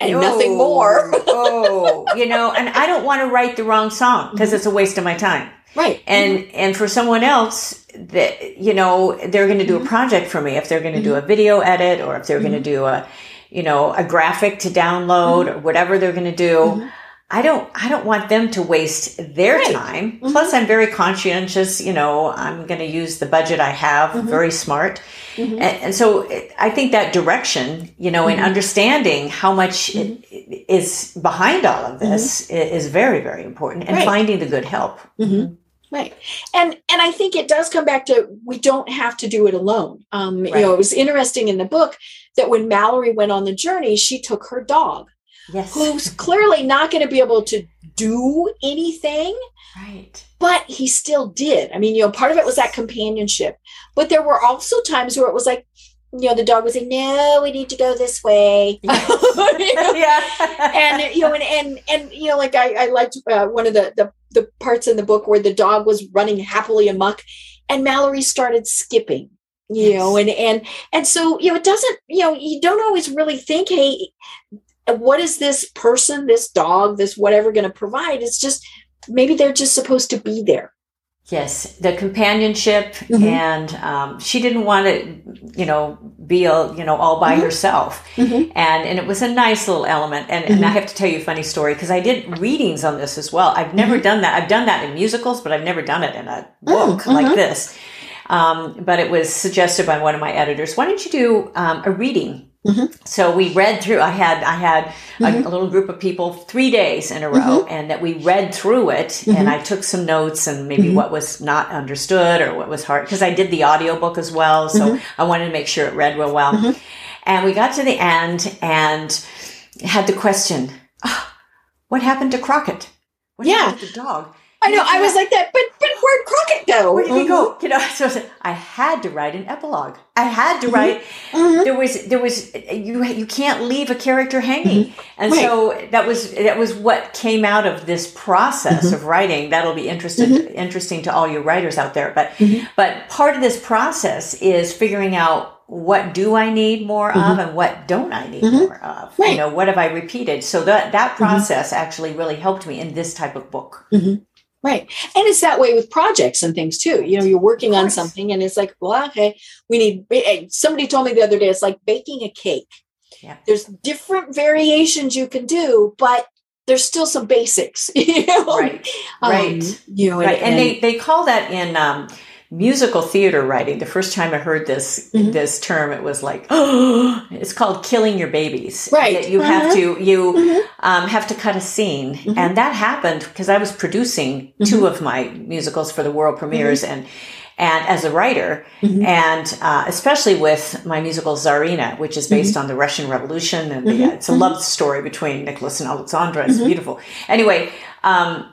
and nothing more. oh, you know, and I don't want to write the wrong song because Mm-hmm. it's a waste of my time. Right. And mm-hmm. and for someone else that you know they're going to do a mm-hmm. project for me if they're going to do mm-hmm. a video edit or if they're going to do a you know a graphic to download or whatever they're going to do. I don't I don't want them to waste their Right. time. Mm-hmm. Plus I'm very conscientious, you know, I'm going to use the budget I have, mm-hmm. very smart. Mhm. And, and so I think that direction, you know, in mm-hmm. understanding how much it is behind all of this i- is very, very important and Right. finding the good help. Right. And and I think it does come back to we don't have to do it alone. Um, you know, it was interesting in the book that when Mallory went on the journey, she took her dog, Yes. who's clearly not going to be able to do anything, Right. but he still did. I mean, you know, part of it was that companionship. But there were also times where it was like, you know, the dog was like, No, we need to go this way. Know? yeah. and you know, and and and you know, like I, I liked uh, one of the, the the parts in the book where the dog was running happily amok, and Mallory started skipping. You Yes. know, and and and so you know, it doesn't. You know, you don't always really think, hey, what is this person, this dog, this whatever going to provide? It's just maybe they're just supposed to be there. Yes, the companionship, Mhm. and um, she didn't want to, you know, be a, you know all by Mhm. herself, Mhm. and and it was a nice little element. And, and I Mhm. have to tell you a funny story because I did readings on this as well. I've never done that. I've done that in musicals, but I've never done it in a book Mm, like this. Um, but it was suggested by one of my editors. Why don't you do um, a reading? Mhm. So we read through. I had I had Mhm. a, a little group of people three days in a row, and that we read through it. And. I took some notes and maybe Mhm. what was not understood or what was hard because I did the audiobook as well. So. I wanted to make sure it read real well. And we got to the end and had the question, "Ah, "What happened to Crockett? What Yeah. happened to the dog?" I know. I was like that, but but where'd Crockett go? Where did he go? You know, so I said, I had to write an epilogue. I had to write. Mhm. There was, there was, you you can't leave a character hanging, and Mm-hmm. Right. so that was that was what came out of this process Mhm. of writing. That'll be interesting interesting to all you writers out there. But but part of this process is figuring out what do I need more of and what don't I need Mhm. more of. You know, what have I repeated? So that that process actually really helped me in this type of book. Right. And it's that way with projects and things too. You know, you're working on something and it's like, well, okay, we need, eh, somebody told me the other day, it's like baking a cake. Yeah. There's different variations you can do, but there's still some basics, you know? Right. Um, right. You know, right and, they, they call that in um, musical theater writing the first time i heard this Mhm. this term it was like oh it's called killing your babies Right. That you have to you Mhm. um, have to cut a scene Mhm. and that happened because i was producing two of my musicals for the world premieres and and as a writer Mhm. and uh, especially with my musical Tsarina, which is based on the Russian Revolution, and the, Mhm. it's a love story between Nicholas and Alexandra. It's beautiful. Anyway, um,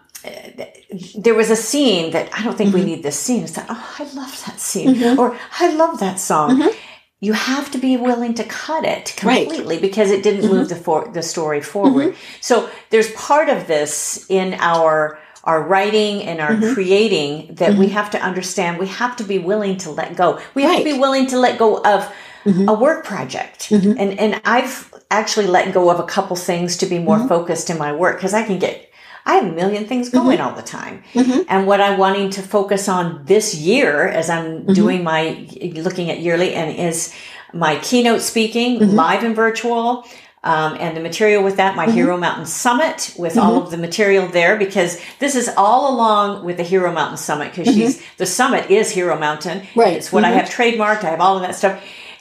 there was a scene that I don't think we need this scene. It's that, oh, I love that scene, Mhm. or I love that song. Mhm. You have to be willing to cut it Right. completely because it didn't move the for, the story forward. So there's part of this in our our writing and our Mhm. creating that we have to understand. We have to be willing to let go. We have to be willing to let go of Mhm. a work project. Mhm. And and I've actually let go of a couple things to be more focused in my work because I can get I have a million things going all the time. Mhm. And what I'm wanting to focus on this year as I'm Mhm. doing my looking at yearly and is my keynote speaking Mhm. live and virtual. Um, and the material with that, my Mhm. Hero Mountain Summit, with all of the material there, because this is all along with the Hero Mountain Summit, because she's the summit is Hero Mountain. Right. It's what I have trademarked. I have all of that stuff.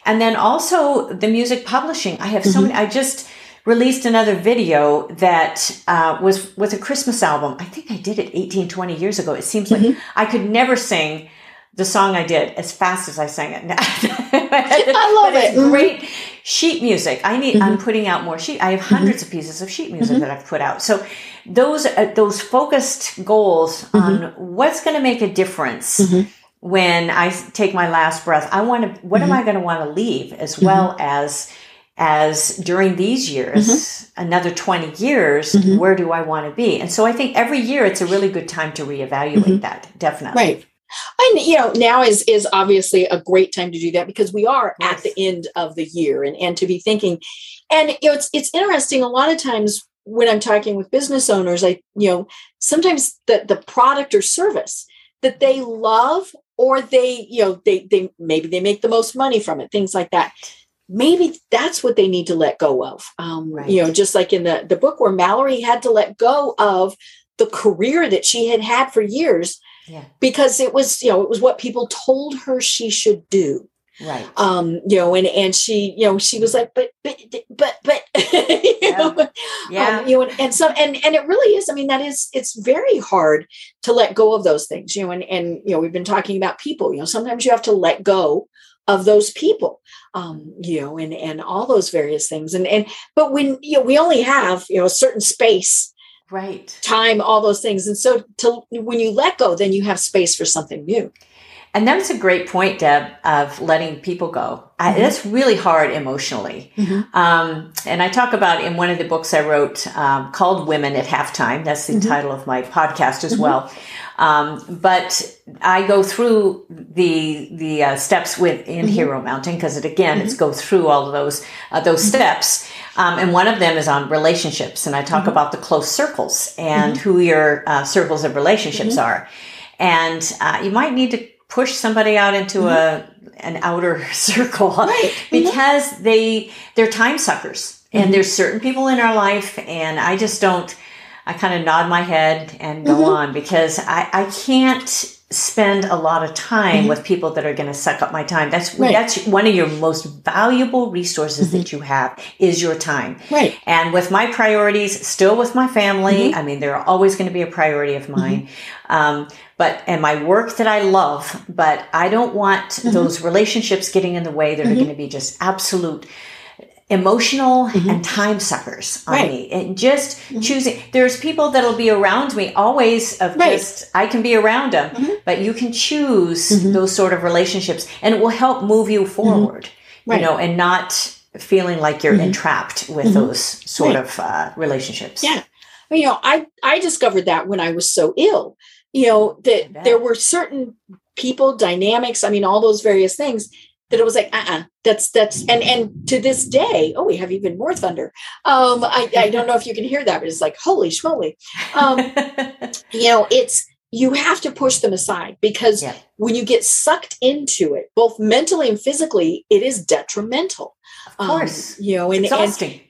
And then also the music publishing. I have so many. I just released another video that uh, was with a Christmas album. I think I did it 18, 20 years ago. It seems like Mhm. I could never sing the song I did as fast as I sang it. I love it. Mhm. Great sheet music. I need. I'm putting out more sheet. I have 100s of pieces of sheet music that I've put out. So those uh, those focused goals on what's going to make a difference Mhm. I take my last breath. I want to. What am I going to want to leave as well as as during these years, mm-hmm. another 20 years, mm-hmm. where do I want to be? And so I think every year it's a really good time to reevaluate mm-hmm. that, definitely. Right. And you know, now is is obviously a great time to do that because we are yes. at the end of the year and, and to be thinking. And you know, it's it's interesting. A lot of times when I'm talking with business owners, I, you know, sometimes the the product or service that they love or they, you know, they they maybe they make the most money from it, things like that maybe that's what they need to let go of. Um, right. You know, just like in the, the book where Mallory had to let go of the career that she had had for years yeah. because it was, you know, it was what people told her she should do. Right. Um, you know, and, and she, you know, she was like, but, but, but, but, you yeah. know, yeah. Um, you know, and, and so, and, and it really is, I mean, that is, it's very hard to let go of those things, you know, and, and, you know, we've been talking about people, you know, sometimes you have to let go of those people um, you know and and all those various things and and but when you know we only have you know a certain space right time all those things and so to when you let go then you have space for something new and that's a great point, Deb, of letting people go. Mm-hmm. I, that's really hard emotionally. Mm-hmm. Um, and I talk about in one of the books I wrote um, called Women at Halftime. That's the mm-hmm. title of my podcast as mm-hmm. well. Um, but I go through the the uh, steps within mm-hmm. Hero Mountain because it again mm-hmm. it's go through all of those uh, those mm-hmm. steps, um, and one of them is on relationships, and I talk mm-hmm. about the close circles and mm-hmm. who your uh, circles of relationships mm-hmm. are, and uh, you might need to push somebody out into a an outer circle right. because they they're time suckers, and there's certain people in our life, and I just don't I kind of nod my head and go mm-hmm. on because I, I can't spend a lot of time mm-hmm. with people that are going to suck up my time. That's right. that's one of your most valuable resources mm-hmm. that you have is your time. Right. And with my priorities, still with my family, mm-hmm. I mean, they're always going to be a priority of mine. Mm-hmm. Um, but and my work that I love, but I don't want mm-hmm. those relationships getting in the way that are going to be just absolute emotional mm-hmm. and time suckers on right. me and just mm-hmm. choosing there's people that'll be around me always of right. just i can be around them mm-hmm. but you can choose mm-hmm. those sort of relationships and it will help move you mm-hmm. forward right. you know and not feeling like you're mm-hmm. entrapped with those sort of uh, relationships yeah you know i i discovered that when i was so ill you know that there were certain people dynamics i mean all those various things that it was like, uh-uh, that's that's and and to this day, oh, we have even more thunder. Um, I, I don't know if you can hear that, but it's like holy schmoly. Um, you know, it's you have to push them aside because yeah. when you get sucked into it, both mentally and physically, it is detrimental. Of course, um, you know, and, and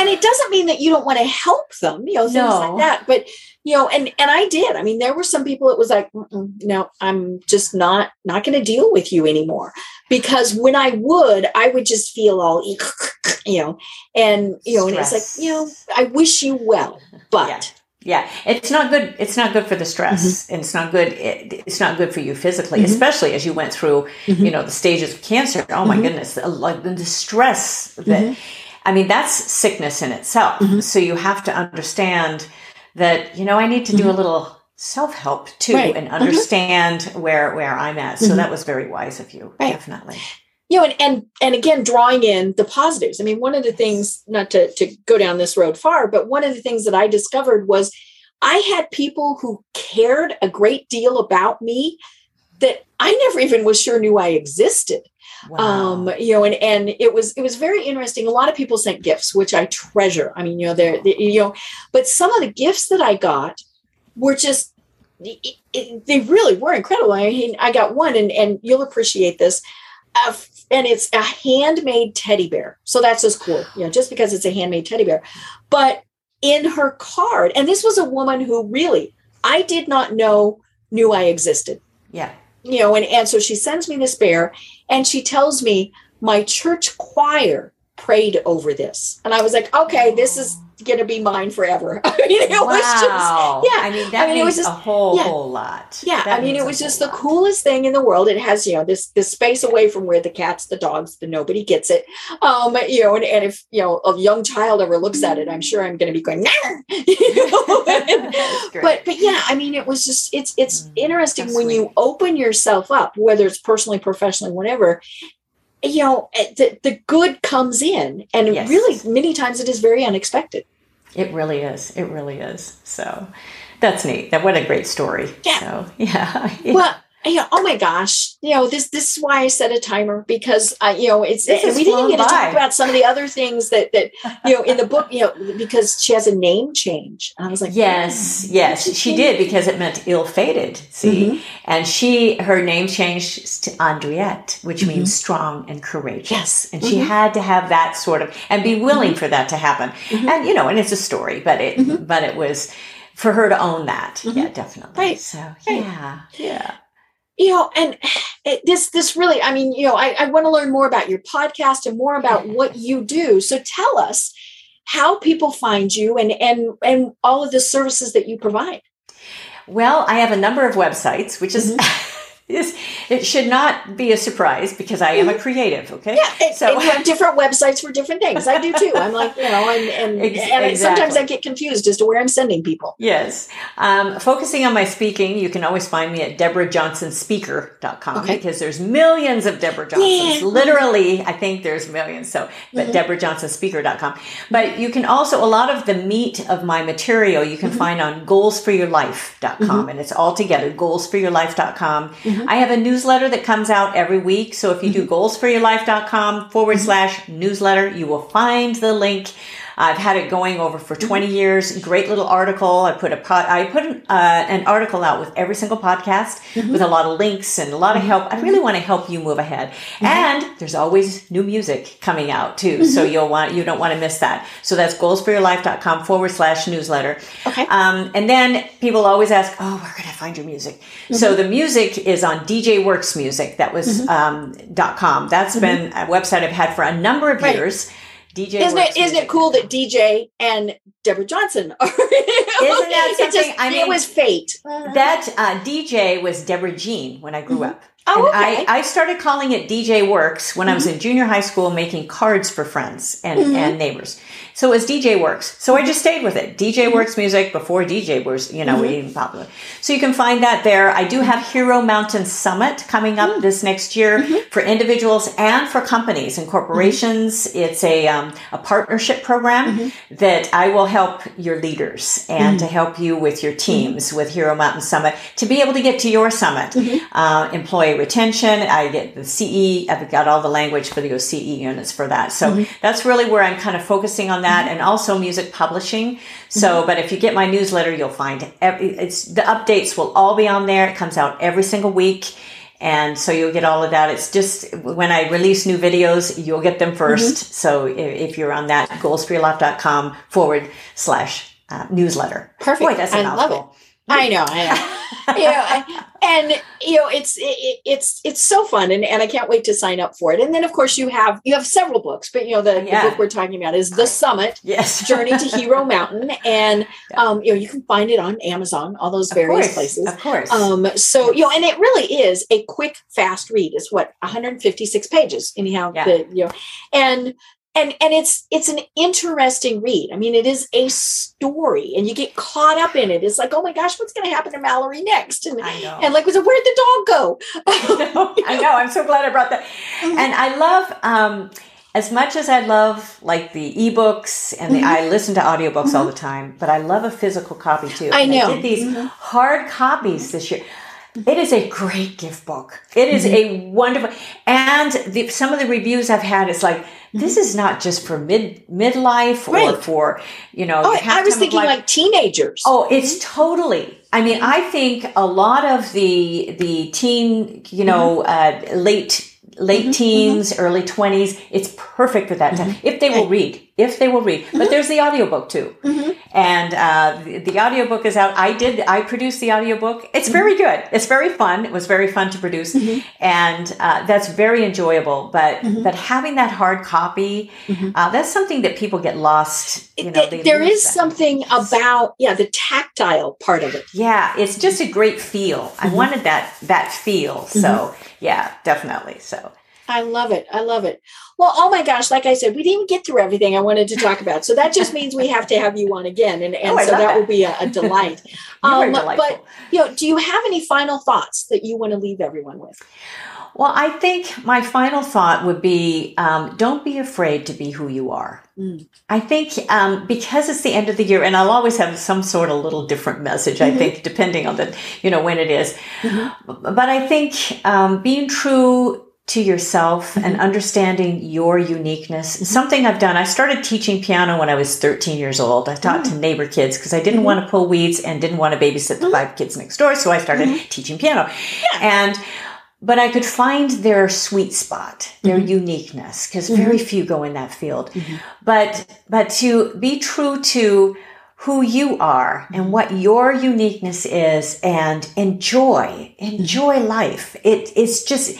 and it doesn't mean that you don't want to help them, you know, things no. like that. But you know and and i did i mean there were some people it was like no i'm just not not going to deal with you anymore because when i would i would just feel all you know and you know Stress. and it's like you know i wish you well but yeah. Yeah, it's not good. It's not good for the stress, mm-hmm. and it's not good. It, it's not good for you physically, mm-hmm. especially as you went through, mm-hmm. you know, the stages of cancer. Oh my mm-hmm. goodness, like the stress that. I mean, that's sickness in itself. Mm-hmm. So you have to understand that you know i need to do mm-hmm. a little self-help too right. and mm-hmm. understand mm-hmm. where where i'm at so mm-hmm. that was very wise of you right. definitely you know and, and and again drawing in the positives i mean one of the things not to to go down this road far but one of the things that i discovered was i had people who cared a great deal about me that i never even was sure knew i existed Wow. Um, you know, and and it was it was very interesting. A lot of people sent gifts, which I treasure. I mean, you know, they're they, you know, but some of the gifts that I got were just it, it, they really were incredible. I mean, I got one, and and you'll appreciate this. Uh, and it's a handmade teddy bear. So that's just cool, you know, just because it's a handmade teddy bear. But in her card, and this was a woman who really I did not know knew I existed. Yeah you know, and, and so she sends me this bear and she tells me my church choir prayed over this. And I was like, okay, this is going to be mine forever. I mean, it wow. was just, yeah. I mean, that I mean, it was just, a whole, yeah. whole lot. Yeah. That I mean, it was just the coolest thing in the world. It has, you know, this, this space away from where the cats, the dogs, the nobody gets it. Um, you know, and, and if, you know, a young child ever looks at it, I'm sure I'm going to be going, but, but yeah, I mean, it was just, it's, it's mm, interesting when you open yourself up, whether it's personally, professionally, whatever, you know eh, the, the good comes in and yes. really many times it is very unexpected. It really is. It really is. So that's neat. That what a great story. Yeah. So yeah. Well yeah, oh my gosh, you know this. This is why I set a timer because uh, you know it's. we didn't get to talk about some of the other things that that you know in the book. You know because she has a name change. And I was like, yes, oh, yes, she, she did because it meant ill-fated. See, mm-hmm. and she her name changed to Andriette, which mm-hmm. means strong and courageous. Yes, and mm-hmm. she had to have that sort of and be willing mm-hmm. for that to happen. Mm-hmm. And you know, and it's a story, but it mm-hmm. but it was for her to own that. Yeah, definitely. Right. So yeah, yeah you know and it, this this really i mean you know i, I want to learn more about your podcast and more about what you do. So tell us how people find you and and and all of the services that you provide. Well i have a number of websites which is mm-hmm. it should not be a surprise because I am a creative. Okay. Yeah. so and you have different websites for different things. I do too. I'm like, you know, and, and, and sometimes I get confused as to where I'm sending people. Yes. Um, focusing on my speaking, you can always find me at DeborahJohnsonSpeaker.com okay. because there's millions of Deborah Johnsons. Yeah. Literally, I think there's millions. So, but mm-hmm. DeborahJohnsonSpeaker.com. But you can also, a lot of the meat of my material you can mm-hmm. find on goalsforyourlife.com mm-hmm. and it's all together, goalsforyourlife.com. Mm-hmm. Mm-hmm. I have a newsletter that comes out every week. So if you do mm-hmm. goalsforyourlife.com forward mm-hmm. slash newsletter, you will find the link I've had it going over for 20 mm-hmm. years. Great little article. I put a pod, I put an, uh, an article out with every single podcast mm-hmm. with a lot of links and a lot of mm-hmm. help. I really want to help you move ahead. Mm-hmm. And there's always new music coming out too. So mm-hmm. you'll want, you don't want to miss that. So that's goalsforyourlife.com forward slash newsletter. Okay. Um, and then people always ask, oh, where can I find your music? So the music is on DJ Works Music. That was, um, dot com. That's been a website I've had for a number of right. DJ isn't it isn't it cool that DJ and Deborah Johnson are? isn't that something? Just, I mean, it was fate. That uh, DJ was Deborah Jean when I grew mm-hmm. up. Oh, okay. I, I started calling it DJ Works when mm-hmm. I was mm-hmm. in junior high school making cards for friends and, mm-hmm. and neighbors. So it was DJ Works. So I just stayed with it. DJ mm-hmm. Works music before DJ was, you know, mm-hmm. even popular. So you can find that there. I do have Hero Mountain Summit coming up mm. this next year for individuals and for companies and corporations. It's a, um, a partnership program that I will help your leaders and to help you with your teams with Hero Mountain Summit to be able to get to your summit. Uh, employee retention. I get the CE. I've got all the language for the CE units for that. So mm-hmm. that's really where I'm kind of focusing on that, mm-hmm. and also music publishing. So, mm-hmm. but if you get my newsletter, you'll find every, it's the updates will all be on there. It comes out every single week. And so you'll get all of that. It's just when I release new videos, you'll get them 1st mm-hmm. So if, if, you're on that, goalsforyourlife.com forward slash uh, newsletter. Perfect. Boy, that's a I mouthful. love it. I know, I know. you know, and you know, it's it, it's it's so fun, and, and I can't wait to sign up for it. And then, of course, you have you have several books, but you know, the, yeah. the book we're talking about is The Summit, yes, Journey to Hero Mountain, and yeah. um, you know, you can find it on Amazon, all those various of places, of course. Um, so you know, and it really is a quick, fast read. It's what 156 pages, anyhow. Yeah. The, you know, and and and it's it's an interesting read i mean it is a story and you get caught up in it it's like oh my gosh what's going to happen to mallory next and I know. and like was it where'd the dog go I, know, I know i'm so glad i brought that mm-hmm. and i love um as much as I love like the ebooks and the, mm-hmm. I listen to audiobooks mm-hmm. all the time, but I love a physical copy too. I know. I did these mm-hmm. hard copies this year. It is a great gift book. It is mm-hmm. a wonderful, and the, some of the reviews I've had is like, this is not just for mid midlife right. or for you know. Oh, I was thinking like teenagers. Oh, it's mm-hmm. totally. I mean, I think a lot of the the teen, you know, mm-hmm. uh, late late mm-hmm, teens, mm-hmm. early 20s. It's perfect for that time. Mm-hmm. If they will read, if they will read. But mm-hmm. there's the audiobook too. Mm-hmm. And uh, the, the audiobook is out. I did, I produced the audiobook. It's mm-hmm. very good. It's very fun. It was very fun to produce. And uh, that's very enjoyable. But, but having that hard copy, uh, that's something that people get lost. You know, there is that. something about, yeah, the tactile part of it. Yeah, it's just a great feel. I wanted that, that feel. So, yeah, definitely. So I love it. I love it. Well, oh my gosh, like I said, we didn't get through everything I wanted to talk about. So that just means we have to have you on again. And, and oh, so that, that, will be a, a delight. um, but you know, do you have any final thoughts that you want to leave everyone with? Well, I think my final thought would be um, don't be afraid to be who you are. Mm. I think um, because it's the end of the year, and I'll always have some sort of little different message, mm-hmm. I think, depending on the, you know, when it is. Mm-hmm. But I think um, being true to yourself mm-hmm. and understanding your uniqueness. Mm-hmm. Something I've done, I started teaching piano when I was 13 years old. I taught mm-hmm. to neighbor kids because I didn't mm-hmm. want to pull weeds and didn't want to babysit the mm-hmm. five kids next door. So I started mm-hmm. teaching piano. Yeah. And but I could find their sweet spot, their uniqueness, because very few go in that field. But but to be true to who you are and what your uniqueness is and enjoy enjoy life it, it's just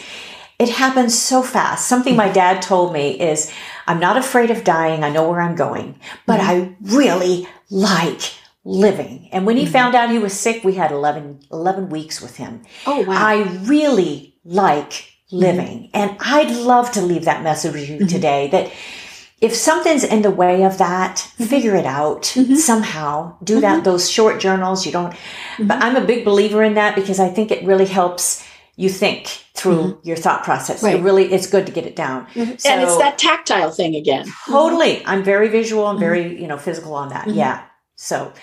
it happens so fast. Something my dad told me is, I'm not afraid of dying. I know where I'm going, but mm-hmm. I really like living. And when he mm-hmm. found out he was sick, we had 11, 11 weeks with him. Oh, wow. I really like living. Mm-hmm. And I'd love to leave that message with you mm-hmm. today that if something's in the way of that, mm-hmm. figure it out mm-hmm. somehow. Do that, those short journals. You don't, but I'm a big believer in that because I think it really helps you think through mm-hmm. your thought process. Right. It really it's good to get it down. Mm-hmm. So, and it's that tactile thing again. Totally. I'm very visual. Very, mm-hmm. you know, physical on that. Mm-hmm. Yeah. So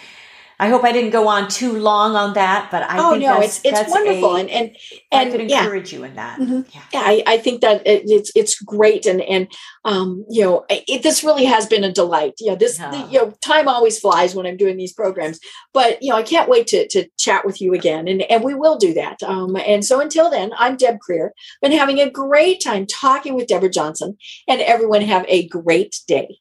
I hope I didn't go on too long on that, but I oh, think no, it's it's wonderful, a, and and and I could encourage yeah. you in that. Mm-hmm. Yeah, yeah I, I, think that it, it's it's great, and and um, you know, it, this really has been a delight. You know, this the, you know, time always flies when I'm doing these programs, but you know, I can't wait to to chat with you again, and and we will do that. Um, and so until then, I'm Deb Krier. Been having a great time talking with Deborah Johnson, and everyone have a great day.